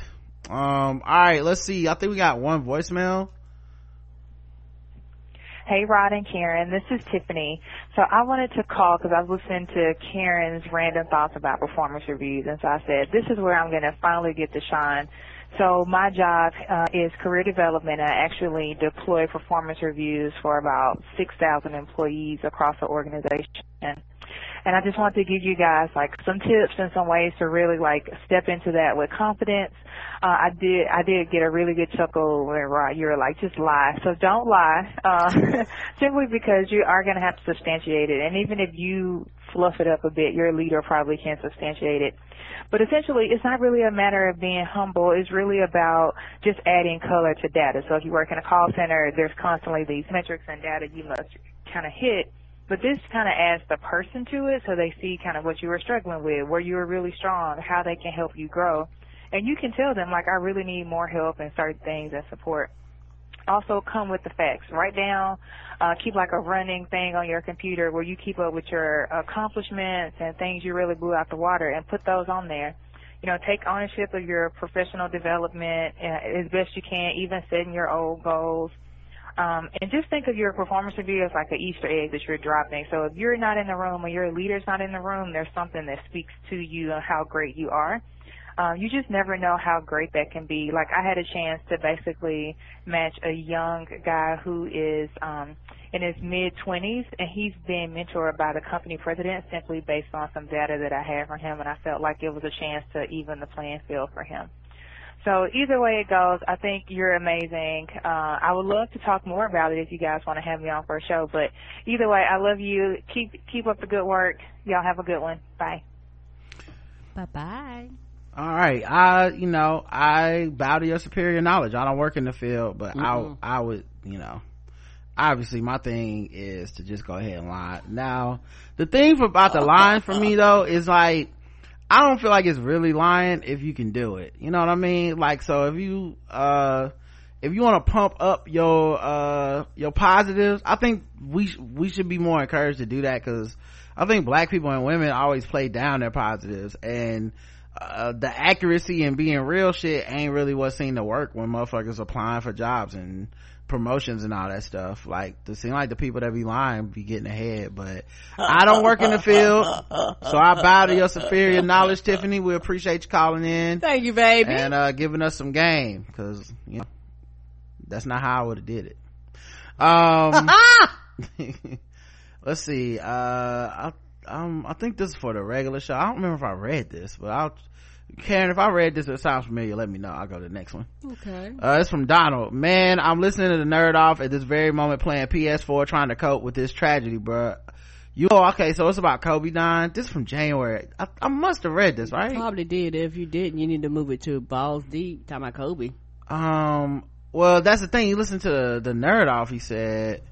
Um, all right, let's see. I think we got one voicemail.
Hey, Rod and Karen, this is Tiffany. So I wanted to call because I was listening to Karen's random thoughts about performance reviews, and so I said, this is where I'm going to finally get to shine. So my job uh, is career development. I actually deploy performance reviews for about 6,000 employees across the organization. And I just want to give you guys like some tips and some ways to really like step into that with confidence. Uh, I did, I did get a really good chuckle when Rod, you were like, just lie. So don't lie, uh, (laughs) simply because you are going to have to substantiate it. And even if you fluff it up a bit, your leader probably can substantiate it. But essentially, it's not really a matter of being humble. It's really about just adding color to data. So if you work in a call center, there's constantly these metrics and data you must kind of hit. But this kind of adds the person to it so they see kind of what you were struggling with, where you were really strong, how they can help you grow. And you can tell them, like, I really need more help in certain things and support. Also, come with the facts. Write down, uh, keep like a running thing on your computer where you keep up with your accomplishments and things you really blew out the water and put those on there. You know, take ownership of your professional development uh, as best you can, even setting your old goals. Um, and just think of your performance review as like an Easter egg that you're dropping. So if you're not in the room or your leader's not in the room, there's something that speaks to you and how great you are. Um, you just never know how great that can be. Like I had a chance to basically match a young guy who is um, in his mid 20s, and he's being mentored by the company president simply based on some data that I had from him, and I felt like it was a chance to even the playing field for him. So either way it goes, I think you're amazing. Uh, I would love to talk more about it if you guys want to have me on for a show. But either way, I love you. Keep keep up the good work. Y'all have a good one. Bye.
Bye bye.
All right. I, you know, I bow to your superior knowledge. I don't work in the field, but I, I would, you know, obviously my thing is to just go ahead and lie. Now, the thing about the lying for me though is like, I don't feel like it's really lying if you can do it. You know what I mean? Like, so if you, uh, if you want to pump up your, uh, your positives, I think we, sh- we should be more encouraged to do that because I think black people and women always play down their positives and, uh, the accuracy and being real shit ain't really what seemed to work when motherfuckers applying for jobs and promotions and all that stuff. Like, it seem like the people that be lying be getting ahead, but (laughs) I don't work in the field, so I bow to your superior knowledge, Tiffany. We appreciate you calling in
Thank you, baby.
and, uh, giving us some game, cause, you know, that's not how I would have did it. Um, (laughs) (laughs) let's see, uh, I, um, I think this is for the regular show. I don't remember if I read this, but I'll, Karen, if I read this, it sounds familiar. Let me know. I'll go to the next one.
okay.
Uh, it's from Donald. Man, I'm listening to the nerd off at this very moment playing PS4 trying to cope with this tragedy, bruh. You oh, okay? So it's about Kobe dying. This is from January. I, I must have read this, right?
You Probably did. If you didn't, you need to move it to balls deep. Talking about Kobe.
Um. Well, that's the thing. You listen to the, the nerd off. He said.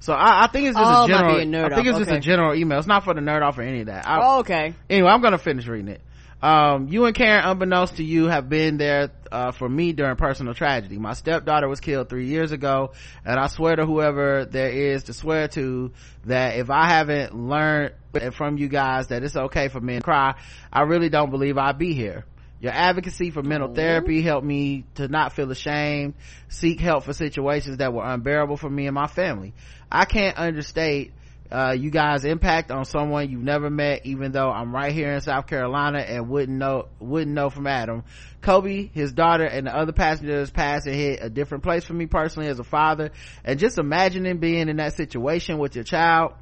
So I, I think it's just
Oh,
a general.
be a nerd
I think it's just a general email. It's not for the nerd off or any of that. I,
Oh, okay.
anyway, I'm gonna finish reading it. Um, you and Karen, unbeknownst to you, have been there uh, for me during personal tragedy. My stepdaughter was killed three years ago, and I swear to whoever there is to swear to that if I haven't learned from you guys that it's okay for men to cry, I really don't believe I'd be here. Your advocacy for mental therapy helped me to not feel ashamed, seek help for situations that were unbearable for me and my family. I can't understate uh, you guys impact on someone you've never met even though i'm right here in south carolina and wouldn't know wouldn't know from adam kobe his daughter and the other passengers passed and hit a different place for me personally as a father and just imagining being in that situation with your child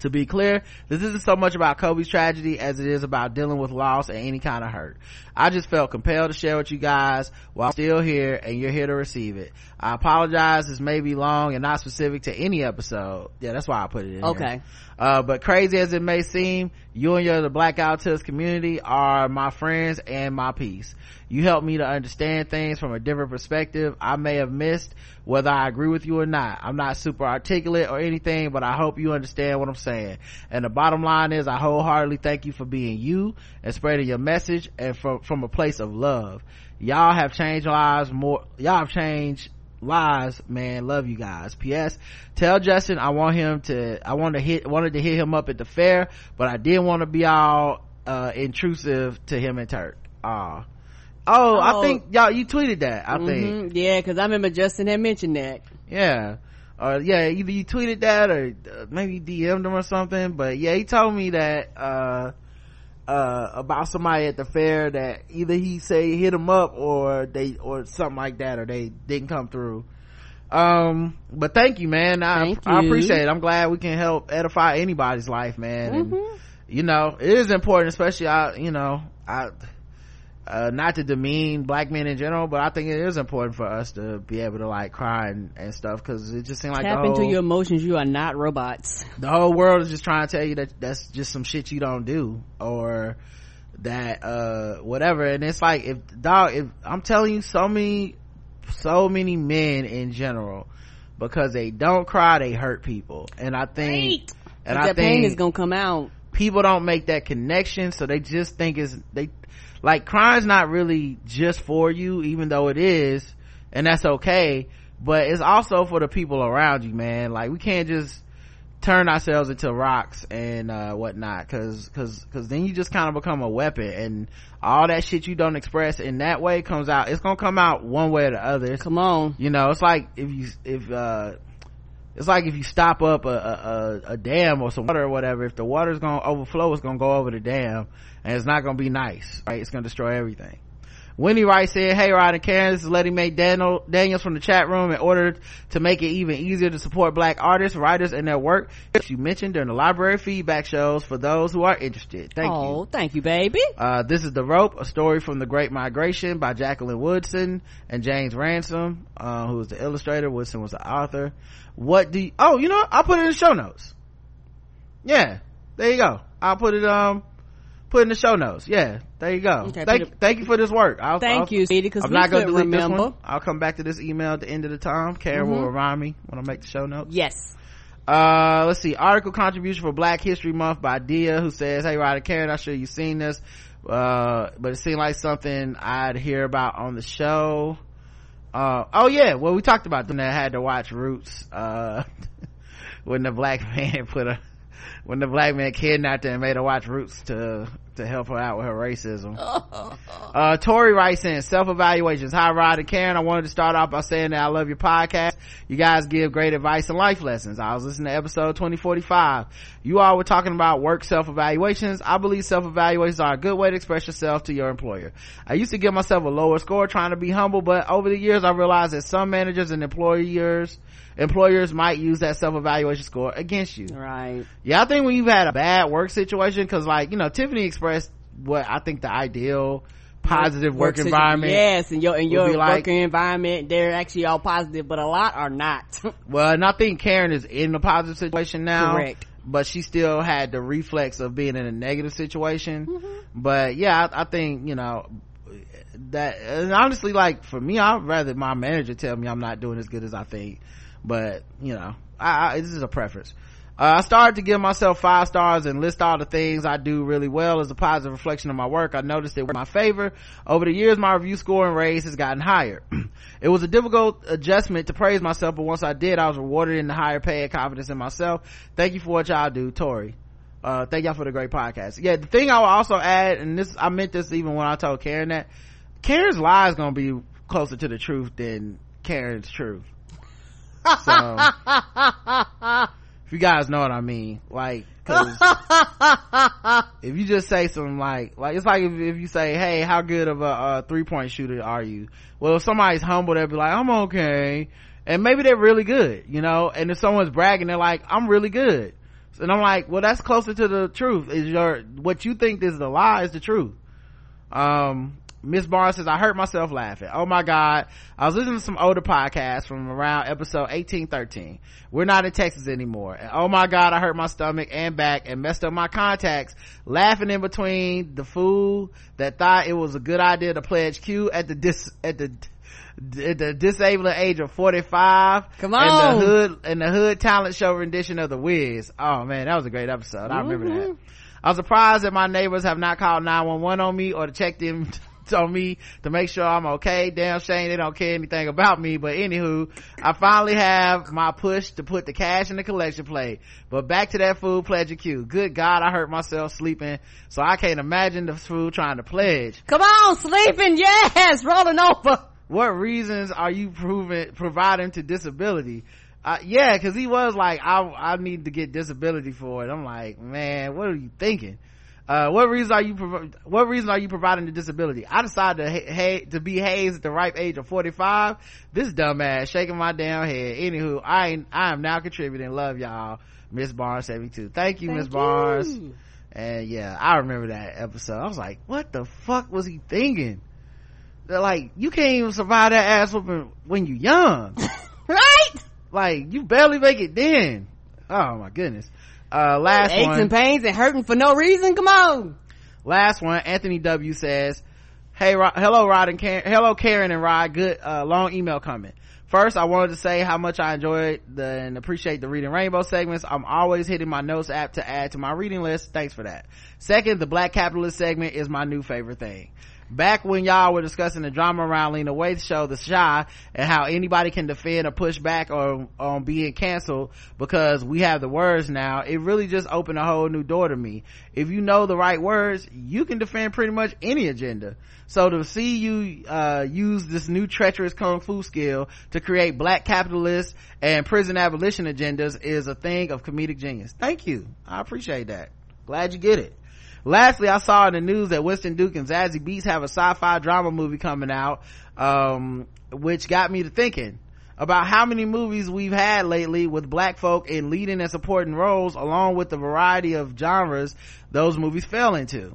to be clear, this isn't so much about Kobe's tragedy as it is about dealing with loss and any kind of hurt. I just felt compelled to share with you guys while I'm still here and you're here to receive it. I apologize. This may be long and not specific to any episode. Yeah, that's why I put it in.
Okay.
Uh, but crazy as it may seem, you and your the Black Autism community are my friends and my peace. You help me to understand things from a different perspective I may have missed, whether I agree with you or not. I'm not super articulate or anything, but I hope you understand what I'm saying. And the bottom line is I wholeheartedly thank you for being you and spreading your message and from, from a place of love. Y'all have changed lives more, y'all have changed lives man love you guys ps tell justin i want him to i want to hit wanted to hit him up at the fair but i didn't want to be all uh intrusive to him and turk Aw. oh i
Oh.
think y'all you tweeted that i think
Mhm. Yeah, because I remember Justin had mentioned that.
yeah uh yeah either you tweeted that or uh, maybe dm'd him or something but yeah he told me that uh uh about somebody at the fair that either he say hit him up or they or something like that or they didn't come through. Um but thank you man. I
Thank
i appreciate it. I'm glad we can help edify anybody's life man.
Mm-hmm.
you know it is important especially i you know i uh, not to demean black men in general, but I think it is important for us to be able to like cry and, and stuff because it just seems like
Tap into your emotions. You are not robots.
the whole world is just trying to tell you that that's just some shit you don't do or that uh whatever and it's like if dog if i'm telling you so many so many men in general because they don't cry they hurt people and i think and i
that
think
pain is gonna come out.
people don't make that connection so they just think it's they like crying's not really just for you even though it is and that's okay but it's also for the people around you man. Like we can't just turn ourselves into rocks and uh whatnot because because because then you just kind of become a weapon and all that shit you don't express in that way comes out it's gonna come out one way or the other. It's-
Come on.
you know it's like if you if uh it's like if you stop up a, a, a, a dam or some water or whatever if the water's gonna overflow it's gonna go over the dam and it's not gonna be nice right it's gonna destroy everything Winnie Wright said, Hey Rod and Karen, this is Letty Mae Daniel, Daniels from the chat room in order to make it even easier to support black artists, writers, and their work. You mentioned during the library feedback shows for those who are interested. Thank you.
oh, thank you, baby.
Uh, this is The Rope, a story from the Great Migration by Jacqueline Woodson and James Ransome, uh, who was the illustrator. Woodson was the author. What do you, oh, you know, what? I'll put it in the show notes. Yeah, there you go. I'll put it, um, put in the show notes. Yeah, there you go.
Okay,
thank,
it-
thank you for this work. I'll,
Thank
I'll-
you, sweetie, because
I'm not going to delete this one. I'll come back to this email at the end of the time. Karen will
Mhm.
remind me when I make the show notes.
Yes.
Uh, let's see. Article contribution for Black History Month by Dia, who says, Hey, Ryder Karen, I'm sure you've seen this. Uh, but it seemed like something I'd hear about on the show. Uh, oh yeah, well, we talked about them that had to watch Roots, uh, (laughs) when the black (laughs) man put a, when the black man kidnapped her and made her watch Roots to, to help her out with her racism. (laughs) Uh, Tori writes in self-evaluations. Hi, Rod and Karen. I wanted to start off by saying that I love your podcast. You guys give great advice and life lessons. I was listening to episode 2045. You all were talking about work self-evaluations. I believe self-evaluations are a good way to express yourself to your employer. I used to give myself a lower score trying to be humble, but over the years I realized that some managers and employers, employers might use that self-evaluation score against you.
Right.
Yeah, I think when you've had a bad work situation, cause like, you know, Tiffany expressed what I think the ideal positive work,
situ-
environment.
Yes, and your in
would
your
like-
working environment, they're actually all positive, but a lot are not. (laughs)
Well, and I think Karen is in a positive situation now.
Correct.
but she still had the reflex of being in a negative situation.
Mm-hmm.
But yeah, I, I think, you know, that, and honestly, like for me, I'd rather my manager tell me I'm not doing as good as I think. But, you know, I, I this is a preference. Uh, I started to give myself five stars and list all the things I do really well as a positive reflection of my work. I noticed it was my favor. Over the years, my review score and raise has gotten higher. (clears throat) it was a difficult adjustment to praise myself, but once I did, I was rewarded in the higher pay and confidence in myself. Thank you for what y'all do, Tori. Uh, thank y'all for the great podcast. Yeah, the thing I will also add, and this, I meant this even when I told Karen that, Karen's lie is gonna be closer to the truth than Karen's truth. (laughs) So, if you guys know what I mean, like, cause (laughs) if you just say something like, like, it's like if, if you say, hey, how good of a, a three point shooter are you? Well, if somebody's humble, they'll be like, I'm okay. And maybe they're really good, you know? And if someone's bragging, they're like, I'm really good. And I'm like, well, that's closer to the truth. Is your, what you think is the lie is the truth. Um, Miss Barnes says, I hurt myself laughing. Oh my God. I was listening to some older podcasts from around episode 1813. We're not in Texas anymore. And oh my God, I hurt my stomach and back and messed up my contacts laughing in between the fool that thought it was a good idea to pledge Q at the dis, at the, at the disabling age of 45.
Come
And
on.
the hood, and the hood talent show rendition of the Wiz. Oh man, that was a great episode. I remember that. Mm-hmm. I was surprised that my neighbors have not called 911 on me or to check them (laughs) on me to make sure I'm okay. Damn shame they don't care anything about me. But anywho, I finally have my push to put the cash in the collection plate. But back to that food pledge queue. Good God, I hurt myself sleeping. So I can't imagine the food trying to pledge.
Come on, sleeping, yes, rolling over.
What reasons are you proving, providing to disability? Uh, yeah, cause he was like, I, I need to get disability for it. I'm like, man, what are you thinking? Uh, what reason are you, prov- what reason are you providing the disability? I decided to, ha- ha- to be hazed at the ripe age of 45. This dumbass shaking my damn head. Anywho, I ain't, I am now contributing. Love y'all. Miss Barnes 72. Thank you, Miss Barnes. And yeah, I remember that episode. I was like, what the fuck was he thinking? They're like, you can't even survive that ass whooping when you young. (laughs)
Right?
like, you barely make it then. Oh my goodness. Uh, last
Aches
one.
and pains and hurting for no reason. Come on.
last one. Anthony w says hey Ro- hello rod and karen hello karen and rod. Good uh, long email coming first i wanted to say how much i enjoyed the, and appreciate the reading rainbow segments. I'm always hitting my notes app to add to my reading list. Thanks for that. Second the black capitalist segment is my new favorite thing back when y'all were discussing the drama around Lena Waithe's show, The Chi, and how anybody can defend or push back on, on being canceled because we have the words now, it really just opened a whole new door to me. If you know the right words, you can defend pretty much any agenda. So to see you, uh, use this new treacherous kung fu skill to create black capitalist and prison abolition agendas is a thing of comedic genius. Thank you. I appreciate that. Glad you get it. Lastly, I saw in the news that Winston Duke and Zazie Beetz have a sci-fi drama movie coming out, um, which got me to thinking about how many movies we've had lately with black folk in leading and supporting roles along with the variety of genres those movies fell into.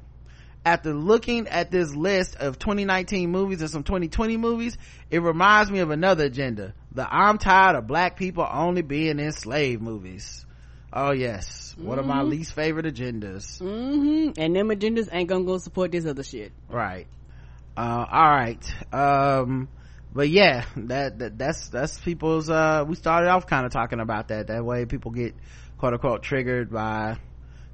After looking at this list of 2019 movies and some 2020 movies, it reminds me of another agenda. The I'm tired of black people only being in slave movies. Oh yes. One of my least favorite agendas.
Mm-hmm. And them agendas ain't gonna go support this other shit.
right uh all right um but yeah that, that that's that's people's uh we started off kind of talking about that that way people get quote unquote triggered by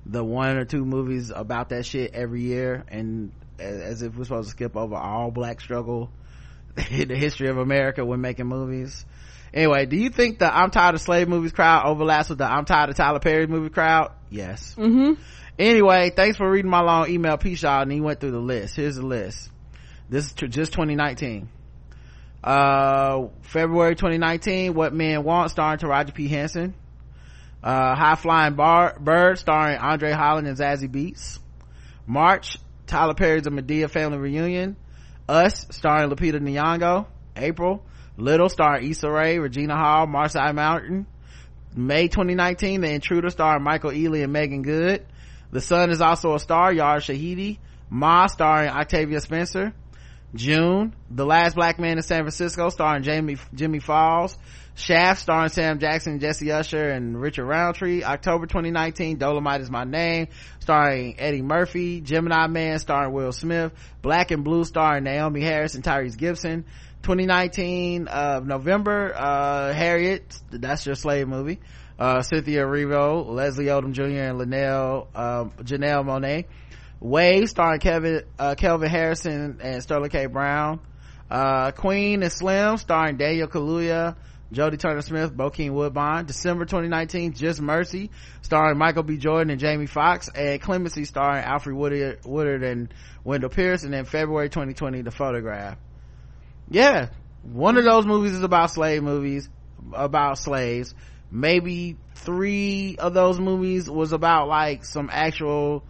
the one or two movies about that shit every year and a- as if we're supposed to skip over all black struggle (laughs) in the history of america when making movies anyway do you think the i'm tired of slave movies crowd overlaps with the i'm tired of tyler perry movie crowd? Yes.
Mm-hmm.
anyway thanks for reading my long email peace y'all and he went through the list. Here's the list. This is just 2019 uh february 2019 what men want starring taraji p. Henson. Uh high flying bar bird starring andre holland and zazie beetz march tyler perry's a madea family reunion. Us starring lupita nyong'o. April little star Issa Rae, regina hall marsai martin May 2019, The Intruder starring Michael Ealy and Meagan Good. The Sun is also a star, Yara Shahidi. Ma starring Octavia Spencer. June, The Last Black Man in San Francisco, starring Jamie, Jimmie Fails. Shaft, starring Sam Jackson, Jesse Usher, and Richard Roundtree. October 2019, Dolomite is My Name, starring Eddie Murphy. Gemini Man, starring Will Smith. Black and Blue, starring Naomie Harris and Tyrese Gibson. 2019, uh, November, uh, Harriet, that's your slave movie. Uh, Cynthia Erivo, Leslie Odom Jr., and Linnell, uh, Janelle Monáe. Wave, starring Kevin, uh, Kelvin Harrison and Sterling K. Brown. Uh, Queen and Slim, starring Daniel Kaluuya, Jodie Turner Smith, Bokeem Woodbine. December 2019, Just Mercy, starring Michael B. Jordan and Jamie Foxx, and Clemency, starring Alfred Woodard, Woodard and Wendell Pierce. And then February 2020, The Photograph. Yeah, one of those movies is about slave movies, about slaves. Maybe three of those movies was about like some actual,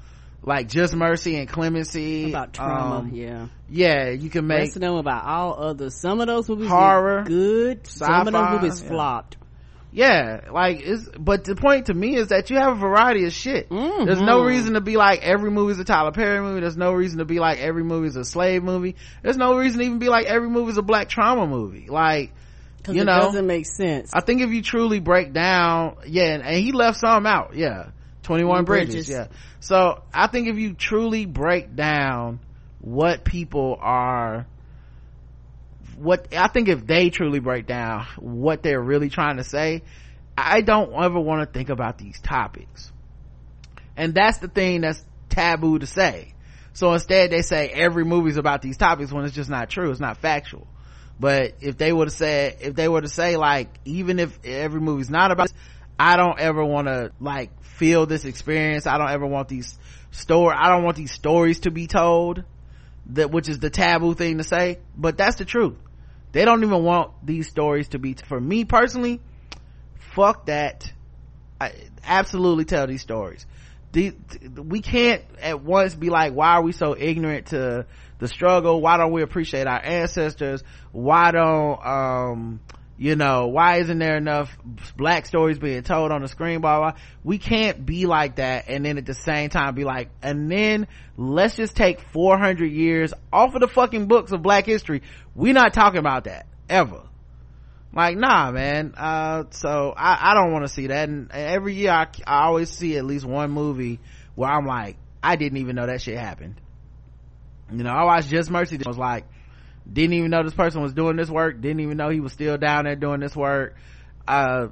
like Just Mercy and Clemency.
About trauma,
Um,
yeah.
yeah, you can make
of them about all other. Some of those movies
Horror,
good. Some of those movies
yeah.
flopped.
yeah like it's but the point to me is that you have a variety of shit
Mhm.
there's no reason to be like every movie's a tyler perry movie there's no reason to be like every movie's a slave movie there's no reason to even be like every movie's a black trauma movie like you
it
know
doesn't make sense.
i think if you truly break down yeah and, and he left some out yeah 21 bridges.
Bridges.
yeah so i think if you truly break down what people are what i think if they truly break down what they're really trying to say i don't ever want to think about these topics and that's the thing that's taboo to say so instead they say every movie's about these topics when it's just not true it's not factual but if they would have said if they were to say like even if every movie's not about this, i don't ever want to like feel this experience. I don't ever want these story i don't want these stories to be told that which is the taboo thing to say but that's the truth. They don't even want these stories to be for me personally fuck that. I absolutely tell these stories. The, we can't at once be like why are we so ignorant to the struggle? Why don't we appreciate our ancestors? Why don't um you know why isn't there enough black stories being told on the screen blah blah we can't be like that and then at the same time be like and then let's just take 400 years off of the fucking books of black history. We're not talking about that ever. Like nah man. Uh so i i don't want to see that. And every year I, I always see at least one movie where i'm like i didn't even know that shit happened. You know i watched just mercy was like didn't even know this person was doing this work. Didn't even know he was still down there doing this work. Uh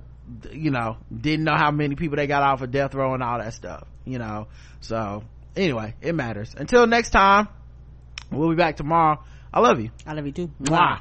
you know didn't know how many people they got off of death row and all that stuff you know. So anyway it matters. Until next time we'll be back tomorrow. I love you.
I love you too.
Mwah.